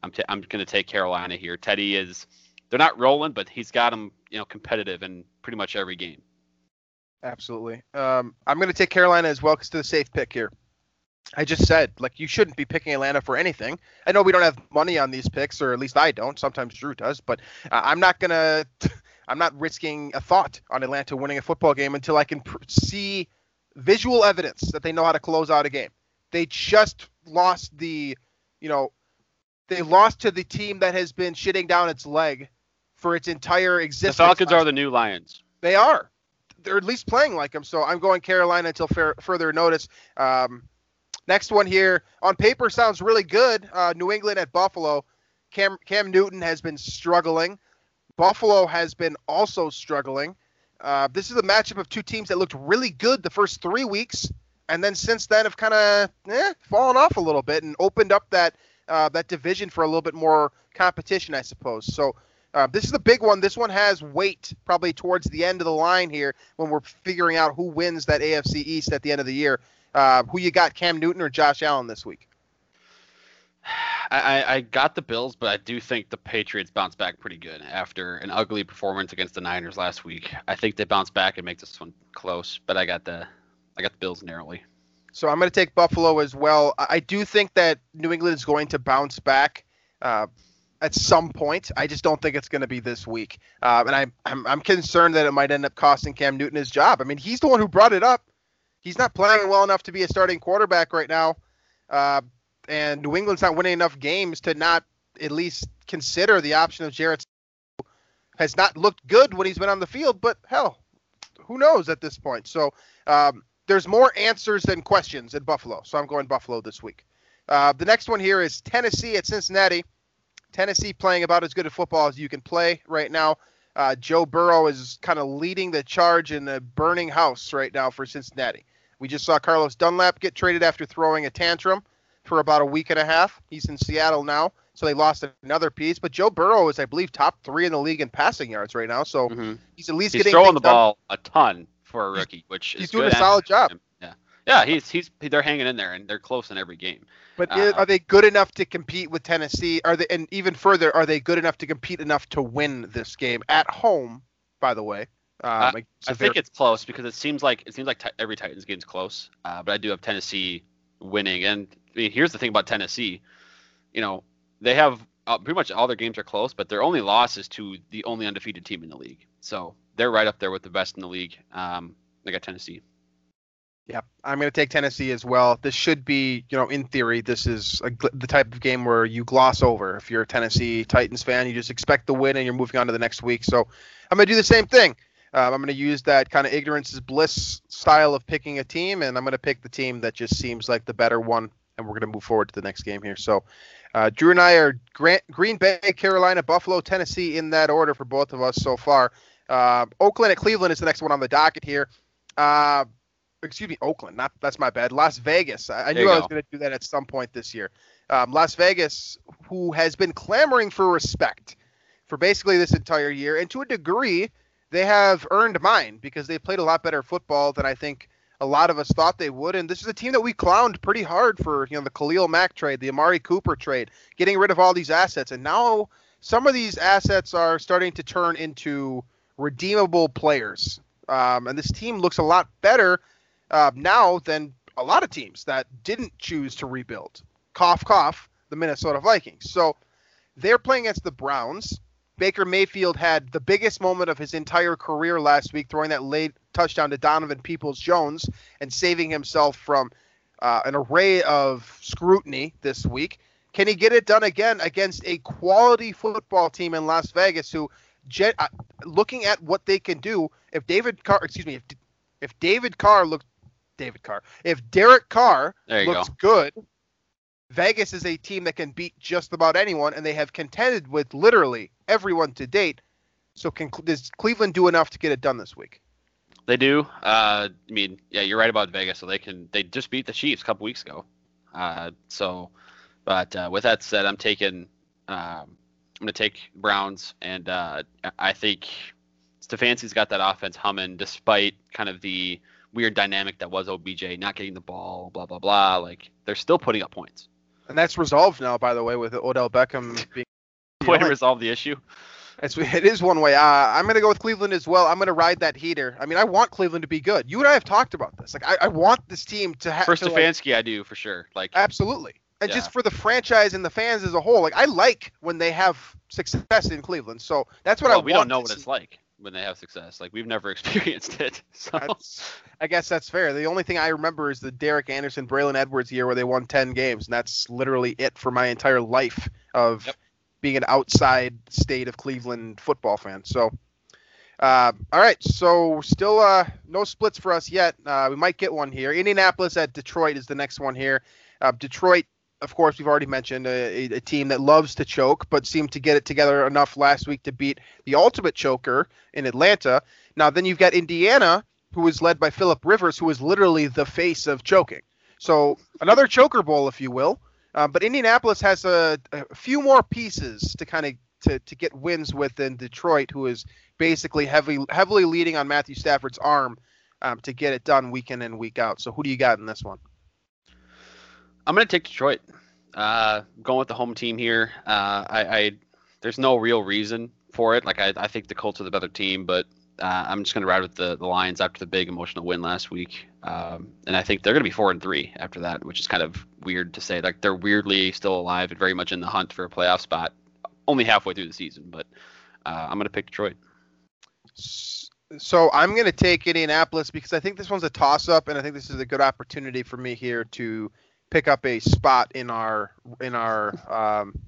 I'm t- I'm gonna take Carolina here. Teddy is they're not rolling, but he's got them you know competitive in pretty much every game. Absolutely. Um, I'm going to take Carolina as well because to the safe pick here. I just said, like, you shouldn't be picking Atlanta for anything. I know we don't have money on these picks, or at least I don't. Sometimes Drew does, but I'm not going to. I'm not risking a thought on Atlanta winning a football game until I can pr- see visual evidence that they know how to close out a game. They just lost the, you know, they lost to the team that has been shitting down its leg for its entire existence. The. Falcons are the new Lions. they are. They're at least playing like them. So I'm going Carolina until fair, further notice. Um, next one here on paper sounds really good. Uh, New England at Buffalo. Cam Cam Newton has been struggling. Buffalo has been also struggling. Uh, this is a matchup of two teams that looked really good the first three weeks, and then since then have kind of eh, fallen off a little bit and opened up that uh, that division for a little bit more competition, I suppose. So uh, this is the big one. This one has weight probably towards the end of the line here when we're figuring out who wins that AFC East at the end of the year. Uh, who you got, Cam Newton or Josh Allen this week? I, I, got the Bills, but I do think the Patriots bounce back pretty good after an ugly performance against the Niners last week. I think they bounce back and make this one close, but I got the I got the Bills narrowly. So I'm going to take Buffalo as well. I I do think that New England is going to bounce back uh, at some point. I just don't think it's going to be this week. Uh, and I, I'm, I'm concerned that it might end up costing Cam Newton his job. I mean, he's the one who brought it up. He's not playing well enough to be a starting quarterback right now. Uh, and New England's not winning enough games to not at least consider the option of Jarrett. Has not looked good when he's been on the field, but hell, who knows at this point? So um, there's more answers than questions in Buffalo. So I'm going Buffalo this week. Uh, the next one here is Tennessee at Cincinnati. Tennessee playing about as good a football as you can play right now. Uh, Joe Burrow is kind of leading the charge in the burning house right now for Cincinnati. We just saw Carlos Dunlap get traded after throwing a tantrum for about a week and a half. He's in Seattle now, so they lost another piece. But Joe Burrow is, I believe, top three in the league in passing yards right now. So Mhm. he's at least He's getting throwing the done. ball a ton for a rookie, which he's doing a solid job. Yeah, yeah, he's he's they're hanging in there and they're close in every game. But Uh, are they good enough to compete with Tennessee? Are they, and even further, are they good enough to compete enough to win this game at home? By the way, um, against I a think it's close because it seems like it seems like ti- every Titans game's close. Uh, but I do have Tennessee winning, and I mean, here's the thing about Tennessee. You know, they have uh, pretty much all their games are close, but their only loss is to the only undefeated team in the league. So they're right up there with the best in the league. Um, they got Tennessee. Yep, I'm going to take Tennessee as well. This should be, you know, in theory, this is a, the type of game where you gloss over. If you're a Tennessee Titans fan, you just expect the win and you're moving on to the next week. So I'm going to do the same thing. Um, I'm going to use that kind of ignorance is bliss style of picking a team, and I'm going to pick the team that just seems like the better one, and we're going to move forward to the next game here. So uh, Drew and I are Grant, Green Bay, Carolina, Buffalo, Tennessee in that order for both of us so far. Uh, Oakland at Cleveland is the next one on the docket here. Uh, excuse me, Oakland. Not that's my bad. Las Vegas. I, I knew I was going to do that at some point this year. Um, Las Vegas, who has been clamoring for respect for basically this entire year, and to a degree, they have earned mine because they played a lot better football than I think a lot of us thought they would. And this is a team that we clowned pretty hard for, you know, the Khalil Mack trade, the Amari Cooper trade, getting rid of all these assets, and now some of these assets are starting to turn into redeemable players. Um, and this team looks a lot better uh, now than a lot of teams that didn't choose to rebuild. Cough, cough, the Minnesota Vikings. So they're playing against the Browns. Baker Mayfield had the biggest moment of his entire career last week, throwing that late touchdown to Donovan Peoples Jones and saving himself from uh, an array of scrutiny this week. Can he get it done again against a quality football team in Las Vegas who, gen- uh, looking at what they can do, if David Carr, excuse me, if, if David Carr looks, David Carr, if Derek Carr looks go. good, Vegas is a team that can beat just about anyone, and they have contended with literally everyone to date. So can does Cleveland do enough to get it done this week? They do. Uh, I mean, yeah, you're right about Vegas. So they can. They just beat the Chiefs a couple weeks ago. Uh, so, but uh, with that said, I'm taking. Um, I'm gonna take Browns, and uh, I think Stefanski's got that offense humming, despite kind of the weird dynamic that was OBJ not getting the ball, blah blah blah. Like they're still putting up points. And that's resolved now, by the way, with Odell Beckham being. Way to resolve the issue. It's, it is one way. Uh, I'm going to go with Cleveland as well. I'm going to ride that heater. I mean, I want Cleveland to be good. You and I have talked about this. Like, I, I want this team to have. For to, like, Stefanski, I do for sure. Like Absolutely. And Yeah. just for the franchise and the fans as a whole, like I like when they have success in Cleveland. So that's what I well, want. we don't know what see. it's like when they have success. Like we've never experienced it. So That's- I guess that's fair. The only thing I remember is the Derek Anderson, Braylon Edwards year where they won 10 games, and that's literally it for my entire life of Yep. being an outside state of Cleveland football fan. So, uh, all right. So, still uh, no splits for us yet. Uh, we might get one here. Indianapolis at Detroit is the next one here. Uh, Detroit, of course, we've already mentioned a, a, team that loves to choke, but seemed to get it together enough last week to beat the ultimate choker in Atlanta. Now, then you've got Indiana, who is led by Philip Rivers, who is literally the face of choking. So another choker bowl, if you will. Uh, but Indianapolis has a, a few more pieces to kind of to, to get wins with than Detroit, who is basically heavily heavily leading on Matthew Stafford's arm um, to get it done week in and week out. So who do you got in this one? I'm gonna take Detroit. Uh, going with the home team here. Uh, I, I there's no real reason for it. Like I, I think the Colts are the better team, but Uh, I'm just going to ride with the, the Lions after the big emotional win last week, um, and I think they're going to be four and three after that, which is kind of weird to say. Like they're weirdly still alive and very much in the hunt for a playoff spot, only halfway through the season. But uh, I'm going to pick Detroit. So I'm going to take Indianapolis because I think this one's a toss-up, and I think this is a good opportunity for me here to pick up a spot in our in our um,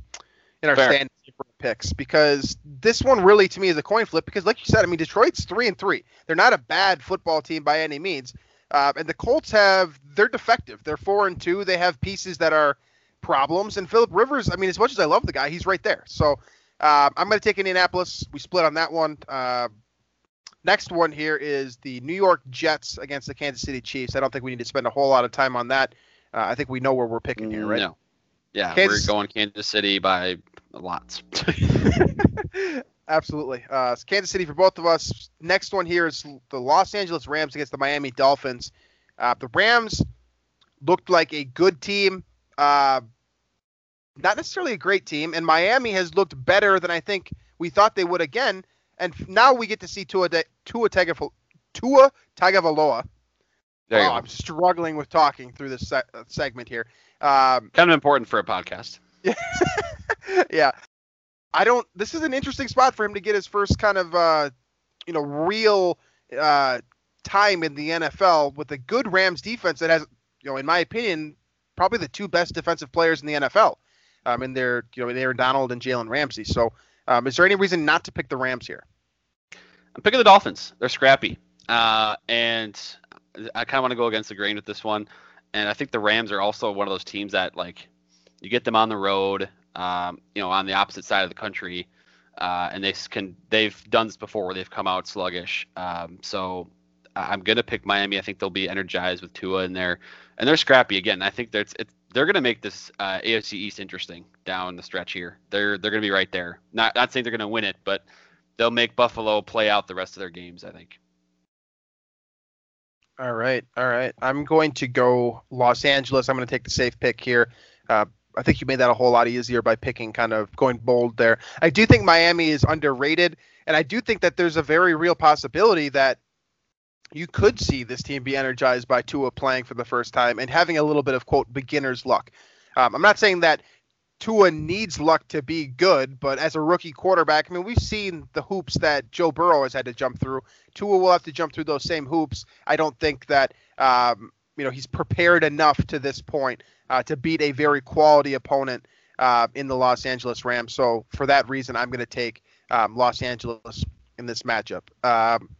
in our Fair. stand picks because this one really to me is a coin flip because like you said, I mean Detroit's three and three. They're not a bad football team by any means, uh, and the Colts have they're defective. They're four and two. They have pieces that are problems, and Philip Rivers. I mean, as much as I love the guy, he's right there. So uh, I'm going to take Indianapolis. We split on that one. Uh, Next one here is the New York Jets against the Kansas City Chiefs. I don't think we need to spend a whole lot of time on that. Uh, I think we know where we're picking here, right? No. Yeah, Kansas- we're going Kansas City by lots. Absolutely. Uh, Kansas City for both of us. Next one here is the Los Angeles Rams against the Miami Dolphins. Uh, the Rams looked like a good team, uh, not necessarily a great team, and Miami has looked better than I think we thought they would again. And now we get to see Tua, De- Tua, Tagovailoa, Tua Tagovailoa. There you Oh, go. I'm struggling with talking through this se- uh, segment here. Um, Kind of important for a podcast. yeah. I don't. This is an interesting spot for him to get his first kind of, uh, you know, real uh, time in the NFL with a good Rams defense that has, you know, in my opinion, probably the two best defensive players in the NFL. Um, and they're, you know, they're Donald and Jalen Ramsey. So, um, is there any reason not to pick the Rams here? I'm picking the Dolphins. They're scrappy, uh, and I kind of want to go against the grain with this one. And I think the Rams are also one of those teams that like you get them on the road, um, you know, on the opposite side of the country, uh, and they can they've done this before where they've come out sluggish. Um, so I'm gonna pick Miami. I think they'll be energized with Tua in there, and they're scrappy again. I think that's it's, they're gonna make this uh, AFC East interesting down the stretch here. They're they're gonna be right there. Not not saying they're gonna win it, but they'll make Buffalo play out the rest of their games. I think. All right, all right. I'm going to go Los Angeles. I'm going to take the safe pick here. Uh, I think you made that a whole lot easier by picking kind of going bold there. I do think Miami is underrated, and I do think that there's a very real possibility that you could see this team be energized by Tua playing for the first time and having a little bit of quote beginner's luck. Um, I'm not saying that Tua needs luck to be good, but as a rookie quarterback, I mean, we've seen the hoops that Joe Burrow has had to jump through. Tua will have to jump through those same hoops. I don't think that um, you know he's prepared enough to this point uh, to beat a very quality opponent uh, in the Los Angeles Rams. So for that reason, I'm going to take um, Los Angeles in this matchup. Um,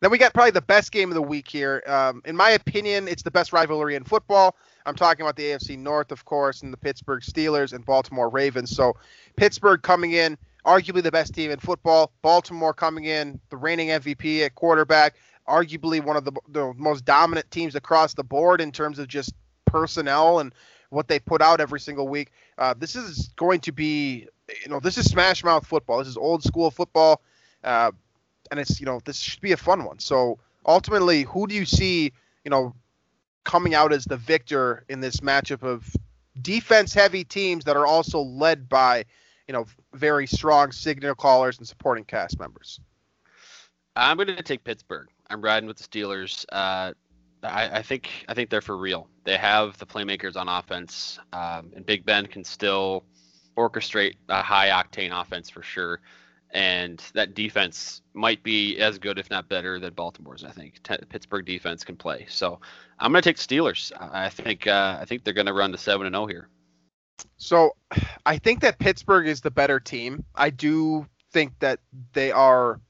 then we got probably the best game of the week here. Um, in my opinion, it's the best rivalry in football. I'm talking about the AFC North, of course, and the Pittsburgh Steelers and Baltimore Ravens. So Pittsburgh coming in, arguably the best team in football. Baltimore coming in, the reigning MVP at quarterback, arguably one of the, the most dominant teams across the board in terms of just personnel and what they put out every single week. Uh, this is going to be, you know, this is smash mouth football. This is old school football, uh, and it's, you know, this should be a fun one. So ultimately, who do you see, you know, coming out as the victor in this matchup of defense heavy teams that are also led by, you know, very strong signal callers and supporting cast members? I'm going to take Pittsburgh. I'm riding with the Steelers. Uh, I, I think I think they're for real. They have the playmakers on offense, um, and Big Ben can still orchestrate a high octane offense for sure. And that defense might be as good, if not better, than Baltimore's. I think T- Pittsburgh defense can play. So I'm going to take Steelers. I think uh, I think they're going to run to seven and zero here. So I think that Pittsburgh is the better team. I do think that they are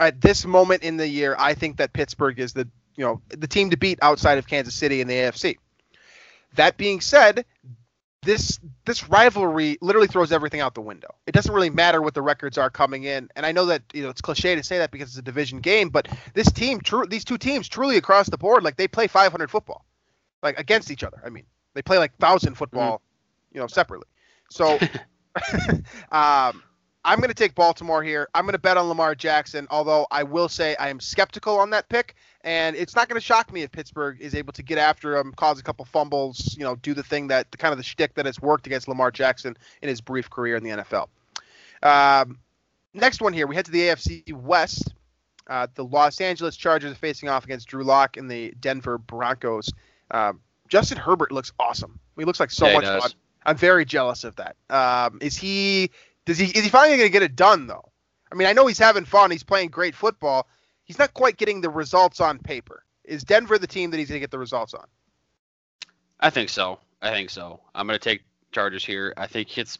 at this moment in the year, I think that Pittsburgh is the you know the team to beat outside of Kansas City in the AFC. That being said, this this rivalry literally throws everything out the window. It doesn't really matter what the records are coming in, and I know that you know it's cliche to say that because it's a division game, but this team, true, these two teams, truly across the board, like they play 500 football, like against each other. I mean, they play like thousand football, you know, separately. So, um, I'm going to take Baltimore here. I'm going to bet on Lamar Jackson, although I will say I am skeptical on that pick. And it's not going to shock me if Pittsburgh is able to get after him, cause a couple fumbles, you know, do the thing that the kind of the shtick that has worked against Lamar Jackson in his brief career in the NFL. Um, next one here, we head to the AFC West. Uh, the Los Angeles Chargers are facing off against Drew Lock and the Denver Broncos. Um, Justin Herbert looks awesome. He looks like so Yeah, much fun. I'm very jealous of that. Um, is he? Does he? Is he finally going to get it done though? I mean, I know he's having fun. He's playing great football. He's not quite getting the results on paper. Is Denver the team that he's going to get the results on? I think so. I think so. I'm going to take Chargers here. I think it's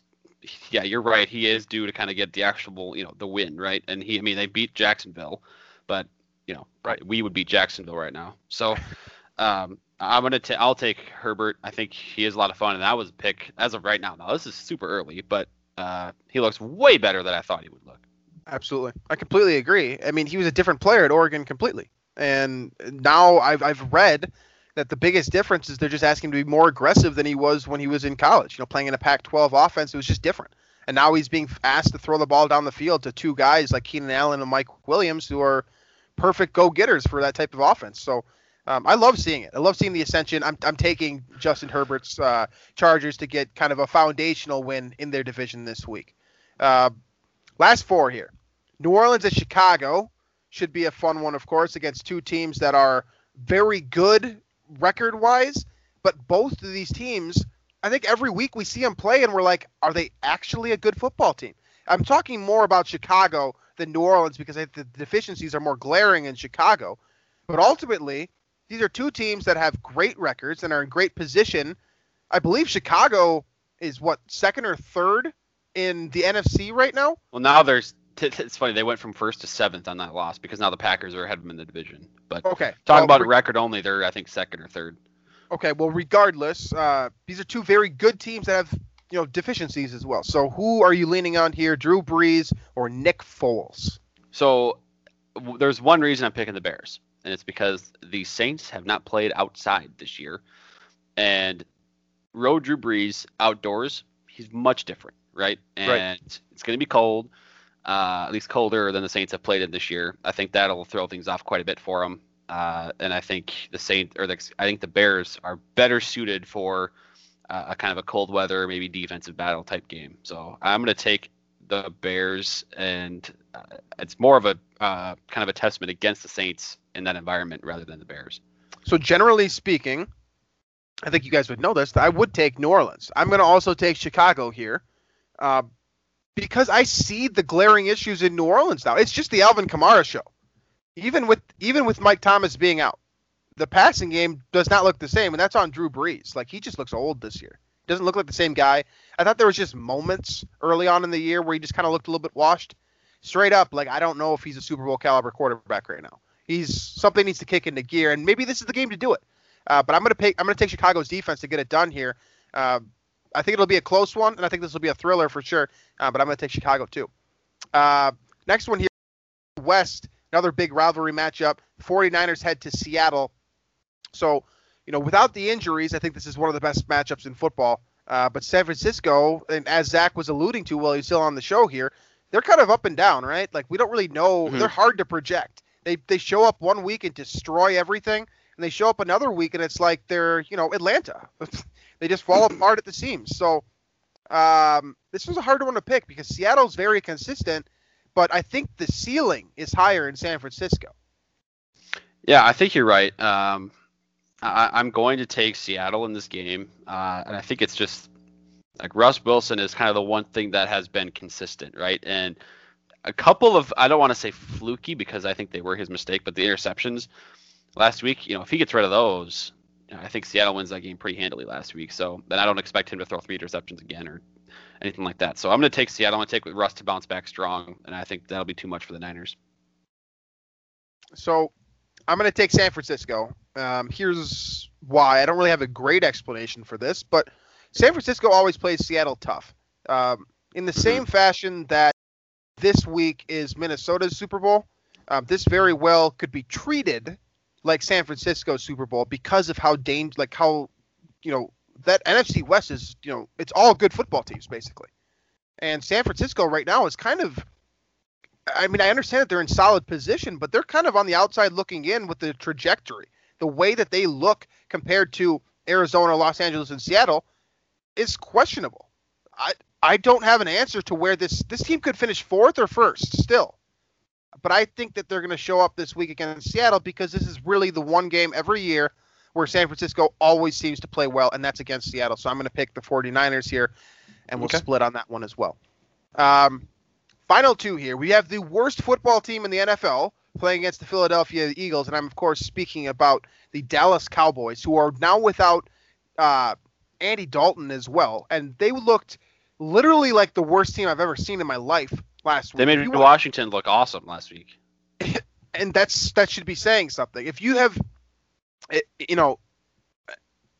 yeah, you're right. He is due to kind of get the actual, you know, the win, right? And he I mean, they beat Jacksonville, but, you know, Right. we would beat Jacksonville right now. So, um I'm going to ta- I'll take Herbert. I think he is a lot of fun and that was a pick as of right now. Now, this is super early, but uh he looks way better than I thought he would look. Absolutely. I completely agree. I mean, he was a different player at Oregon completely. And now I've, I've read that the biggest difference is they're just asking him to be more aggressive than he was when he was in college. You know, playing in a Pac 12 offense, it was just different. And now he's being asked to throw the ball down the field to two guys like Keenan Allen and Mike Williams who are perfect go getters for that type of offense. So um, I love seeing it. I love seeing the ascension. I'm, I'm taking Justin Herbert's uh, Chargers to get kind of a foundational win in their division this week. Uh, last four here. New Orleans at Chicago should be a fun one, of course, against two teams that are very good record wise. But both of these teams, I think every week we see them play and we're like, are they actually a good football team? I'm talking more about Chicago than New Orleans because the deficiencies are more glaring in Chicago. But ultimately, these are two teams that have great records and are in great position. I believe Chicago is what, second or third in the NFC right now? Well, now there's it's funny they went from first to seventh on that loss because now the Packers are ahead of them in the division. But Okay. talking Well, about record only, they're I think second or third. Okay, well, regardless, uh, these are two very good teams that have you know deficiencies as well. So who are you leaning on here, Drew Brees or Nick Foles? So w- there's one reason I'm picking the Bears, and it's because the Saints have not played outside this year, and road Drew Brees outdoors, he's much different, right? And Right. it's going to be cold, uh, at least colder than the Saints have played it this year. I think that'll throw things off quite a bit for him. Uh, and I think the Saint or the, I think the Bears are better suited for uh, a kind of a cold weather, maybe defensive battle type game. So I'm going to take the Bears, and it's more of a uh, kind of a testament against the Saints in that environment rather than the Bears. So generally speaking, I think you guys would know this. I would take New Orleans. I'm going to also take Chicago here, uh, because I see the glaring issues in New Orleans now. It's just the Alvin Kamara show. Even with even with Mike Thomas being out, the passing game does not look the same, and that's on Drew Brees. Like he just looks old this year. Doesn't look like the same guy. I thought there was just moments early on in the year where he just kind of looked a little bit washed. Straight up, like I don't know if he's a Super Bowl caliber quarterback right now. He's something needs to kick into gear, and maybe this is the game to do it. Uh, but I'm gonna pick. I'm gonna take Chicago's defense to get it done here. Uh, I think it'll be a close one, and I think this will be a thriller for sure. Uh, but I'm gonna take Chicago too. Uh, next one here, West. Another big rivalry matchup. 49ers head to Seattle. So, you know, without the injuries, I think this is one of the best matchups in football. Uh, but San Francisco, and as Zach was alluding to while he's still on the show here, they're kind of up and down, right? Like we don't really know. Mhm. They're hard to project. They they show up one week and destroy everything, and they show up another week and it's like they're you know Atlanta. they just fall apart at the seams. So um, this was a hard one to pick because Seattle's very consistent, but I think the ceiling is higher in San Francisco. Yeah, I think you're right. Um, I, I'm going to take Seattle in this game, uh, and I think it's just like Russ Wilson is kind of the one thing that has been consistent, right? And a couple of I don't want to say fluky because I think they were his mistake, but the interceptions last week, you know, if he gets rid of those, I think Seattle wins that game pretty handily last week. So then I don't expect him to throw three interceptions again or anything like that. So I'm going to take Seattle. I'm going to take Russ to bounce back strong, and I think that'll be too much for the Niners. So I'm going to take San Francisco. Um, here's why. I don't really have a great explanation for this, but San Francisco always plays Seattle tough. Um, in the same fashion that this week is Minnesota's Super Bowl, um, this very well could be treated like San Francisco's Super Bowl because of how dang- like how you know that NFC West is you know it's all good football teams basically, and San Francisco right now is kind of I mean, I understand that they're in solid position, but they're kind of on the outside looking in with the trajectory. The way that they look compared to Arizona, Los Angeles, and Seattle is questionable. I I don't have an answer to where this this team could finish fourth or first still. but I think that they're going to show up this week against Seattle because this is really the one game every year where San Francisco always seems to play well, and that's against Seattle. So I'm going to pick the 49ers here, and we'll Okay. split on that one as well. Um, final two here. We have the worst football team in the NFL playing against the Philadelphia Eagles, and I'm, of course, speaking about the Dallas Cowboys, who are now without uh, Andy Dalton as well. And they looked literally like the worst team I've ever seen in my life last They week. They made If you wa- Washington look awesome last week. and that's that should be saying something. If you have, you know,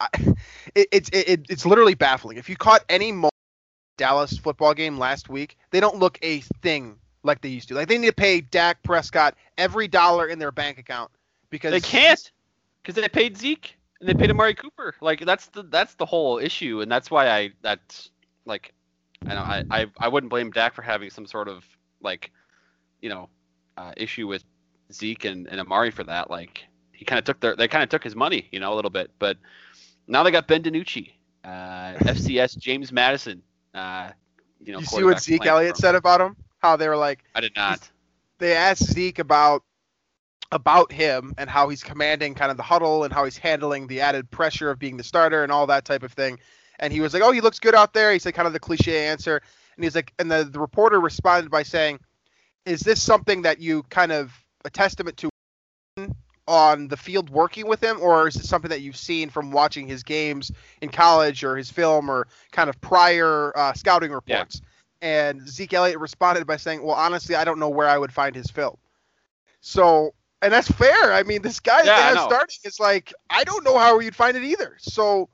I, it, it's it, it's literally baffling. If you caught any Dallas football game last week, they don't look a thing like they used to. Like they need to pay Dak Prescott every dollar in their bank account because They can't because they paid Zeke and they paid Amari Cooper. Like that's the that's the whole issue, and that's why I that's like I know I I, I wouldn't blame Dak for having some sort of like you know uh, issue with Zeke and, and Amari for that. Like he kind of took their they kind of took his money, you know, a little bit. But now they got Ben DiNucci, uh, FCS James Madison. Uh, you know, You see what Zeke Elliott said about him? How they were like, I did not. they asked Zeke about about him and how he's commanding kind of the huddle and how he's handling the added pressure of being the starter and all that type of thing. And he was like, "Oh, he looks good out there." He said kind of the cliche answer, and he's like, and the, the reporter responded by saying, "Is this something that you kind of a testament to on the field working with him, or is it something that you've seen from watching his games in college or his film or kind of prior uh, scouting reports?" And Zeke Elliott responded by saying, "Well, honestly, I don't know where I would find his film." So, and that's fair. I mean, this guy Yeah, that they have know. starting is like, I don't know how you'd find it either. So,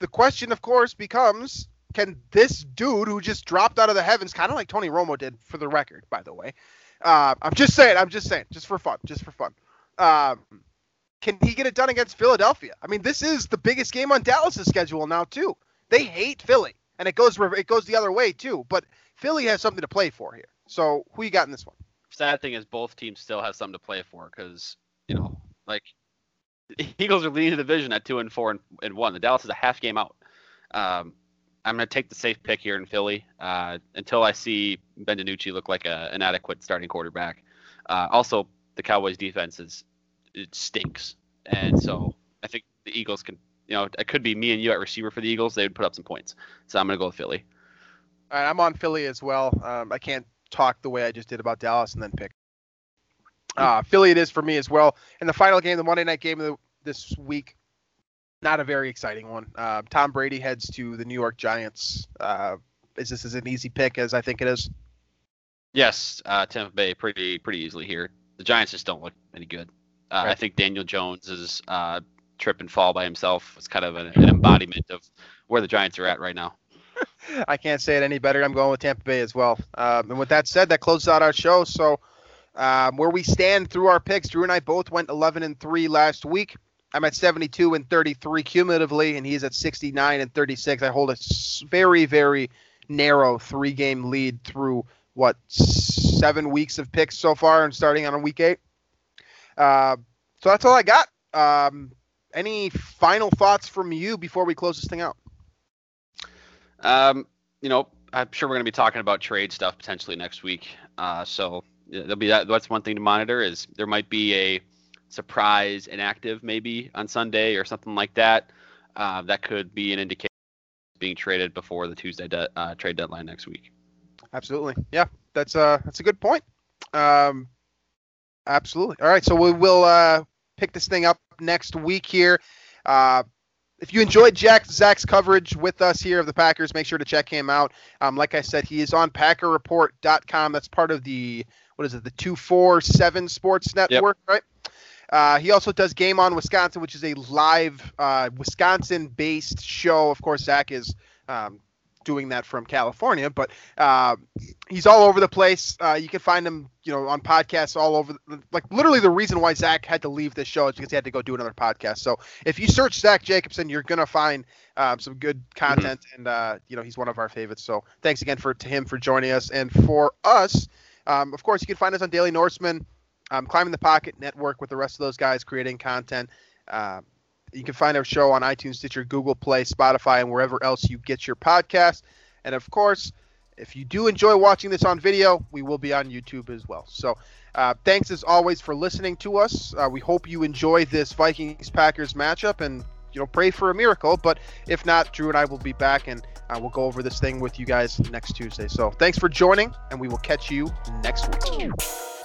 the question, of course, becomes: Can this dude who just dropped out of the heavens, kind of like Tony Romo did, for the record, by the way? Uh, I'm just saying. I'm just saying, just for fun, just for fun. Um, can he get it done against Philadelphia? I mean, this is the biggest game on Dallas's schedule now too. They hate Philly, and it goes it goes the other way too. But Philly has something to play for here. So who you got in this one? Sad thing is both teams still have something to play for because you know like Eagles are leading the division at two and four and, and one. The Dallas is a half game out. Um, I'm gonna take the safe pick here in Philly uh, until I see Ben DiNucci look like a, an adequate starting quarterback. Uh, also, the Cowboys defense is it stinks, and so I think the Eagles can. You know, it could be me and you at receiver for the Eagles. They would put up some points. So I'm gonna go with Philly. All right, I'm on Philly as well. Um, I can't talk the way I just did about Dallas and then pick. Uh, Philly it is for me as well. And the final game, the Monday night game of the, this week, not a very exciting one. Uh, Tom Brady heads to the New York Giants. Uh, is this as an easy pick as I think it is? Yes, uh, Tampa Bay pretty pretty easily here. The Giants just don't look any good. Uh, I think Daniel Jones's uh, trip and fall by himself was kind of an, an embodiment of where the Giants are at right now. I can't say it any better. I'm going with Tampa Bay as well. Um, and with that said, that closes out our show. So um, where we stand through our picks, Drew and I both went 11 and three last week. I'm at 72 and 33 cumulatively, and he's at 69 and 36. I hold a very, very narrow three-game lead through what seven weeks of picks so far, and starting on a week eight. Uh, so that's all I got. Um, any final thoughts from you before we close this thing out? Um, you know, I'm sure we're going to be talking about trade stuff potentially next week. Uh, so there'll be that. That's one thing to monitor. Is there might be a surprise inactive maybe on Sunday or something like that. Uh, that could be an indication being traded before the Tuesday de- uh, trade deadline next week. Absolutely. Yeah, that's uh that's a good point. Um, absolutely. All right, so we will uh, pick this thing up next week here. Uh, if you enjoyed Jack Zach's coverage with us here of the Packers, make sure to check him out. Um, like I said, he is on PackerReport.com. That's part of the what is it, the two four seven Sports Network, right? Uh, he also does Game on Wisconsin, which is a live uh, Wisconsin-based show. Of course, Zach is um, doing that from California, but uh, he's all over the place. Uh, you can find him, you know, on podcasts all over. The, like literally, the reason why Zach had to leave this show is because he had to go do another podcast. So if you search Zach Jacobson, you're gonna find um, some good content, and uh, you know he's one of our favorites. So thanks again for to him for joining us, and for us, um, of course, you can find us on Daily Norseman, um, Climbing the Pocket Network with the rest of those guys creating content. Uh, you can find our show on iTunes, Stitcher, Google Play, Spotify, and wherever else you get your podcast. And of course, if you do enjoy watching this on video, we will be on YouTube as well. So, uh, thanks as always for listening to us. Uh, we hope you enjoy this Vikings Packers matchup and you know pray for a miracle. But if not, Drew and I will be back and uh, we'll go over this thing with you guys next Tuesday. So, thanks for joining, and we will catch you next week.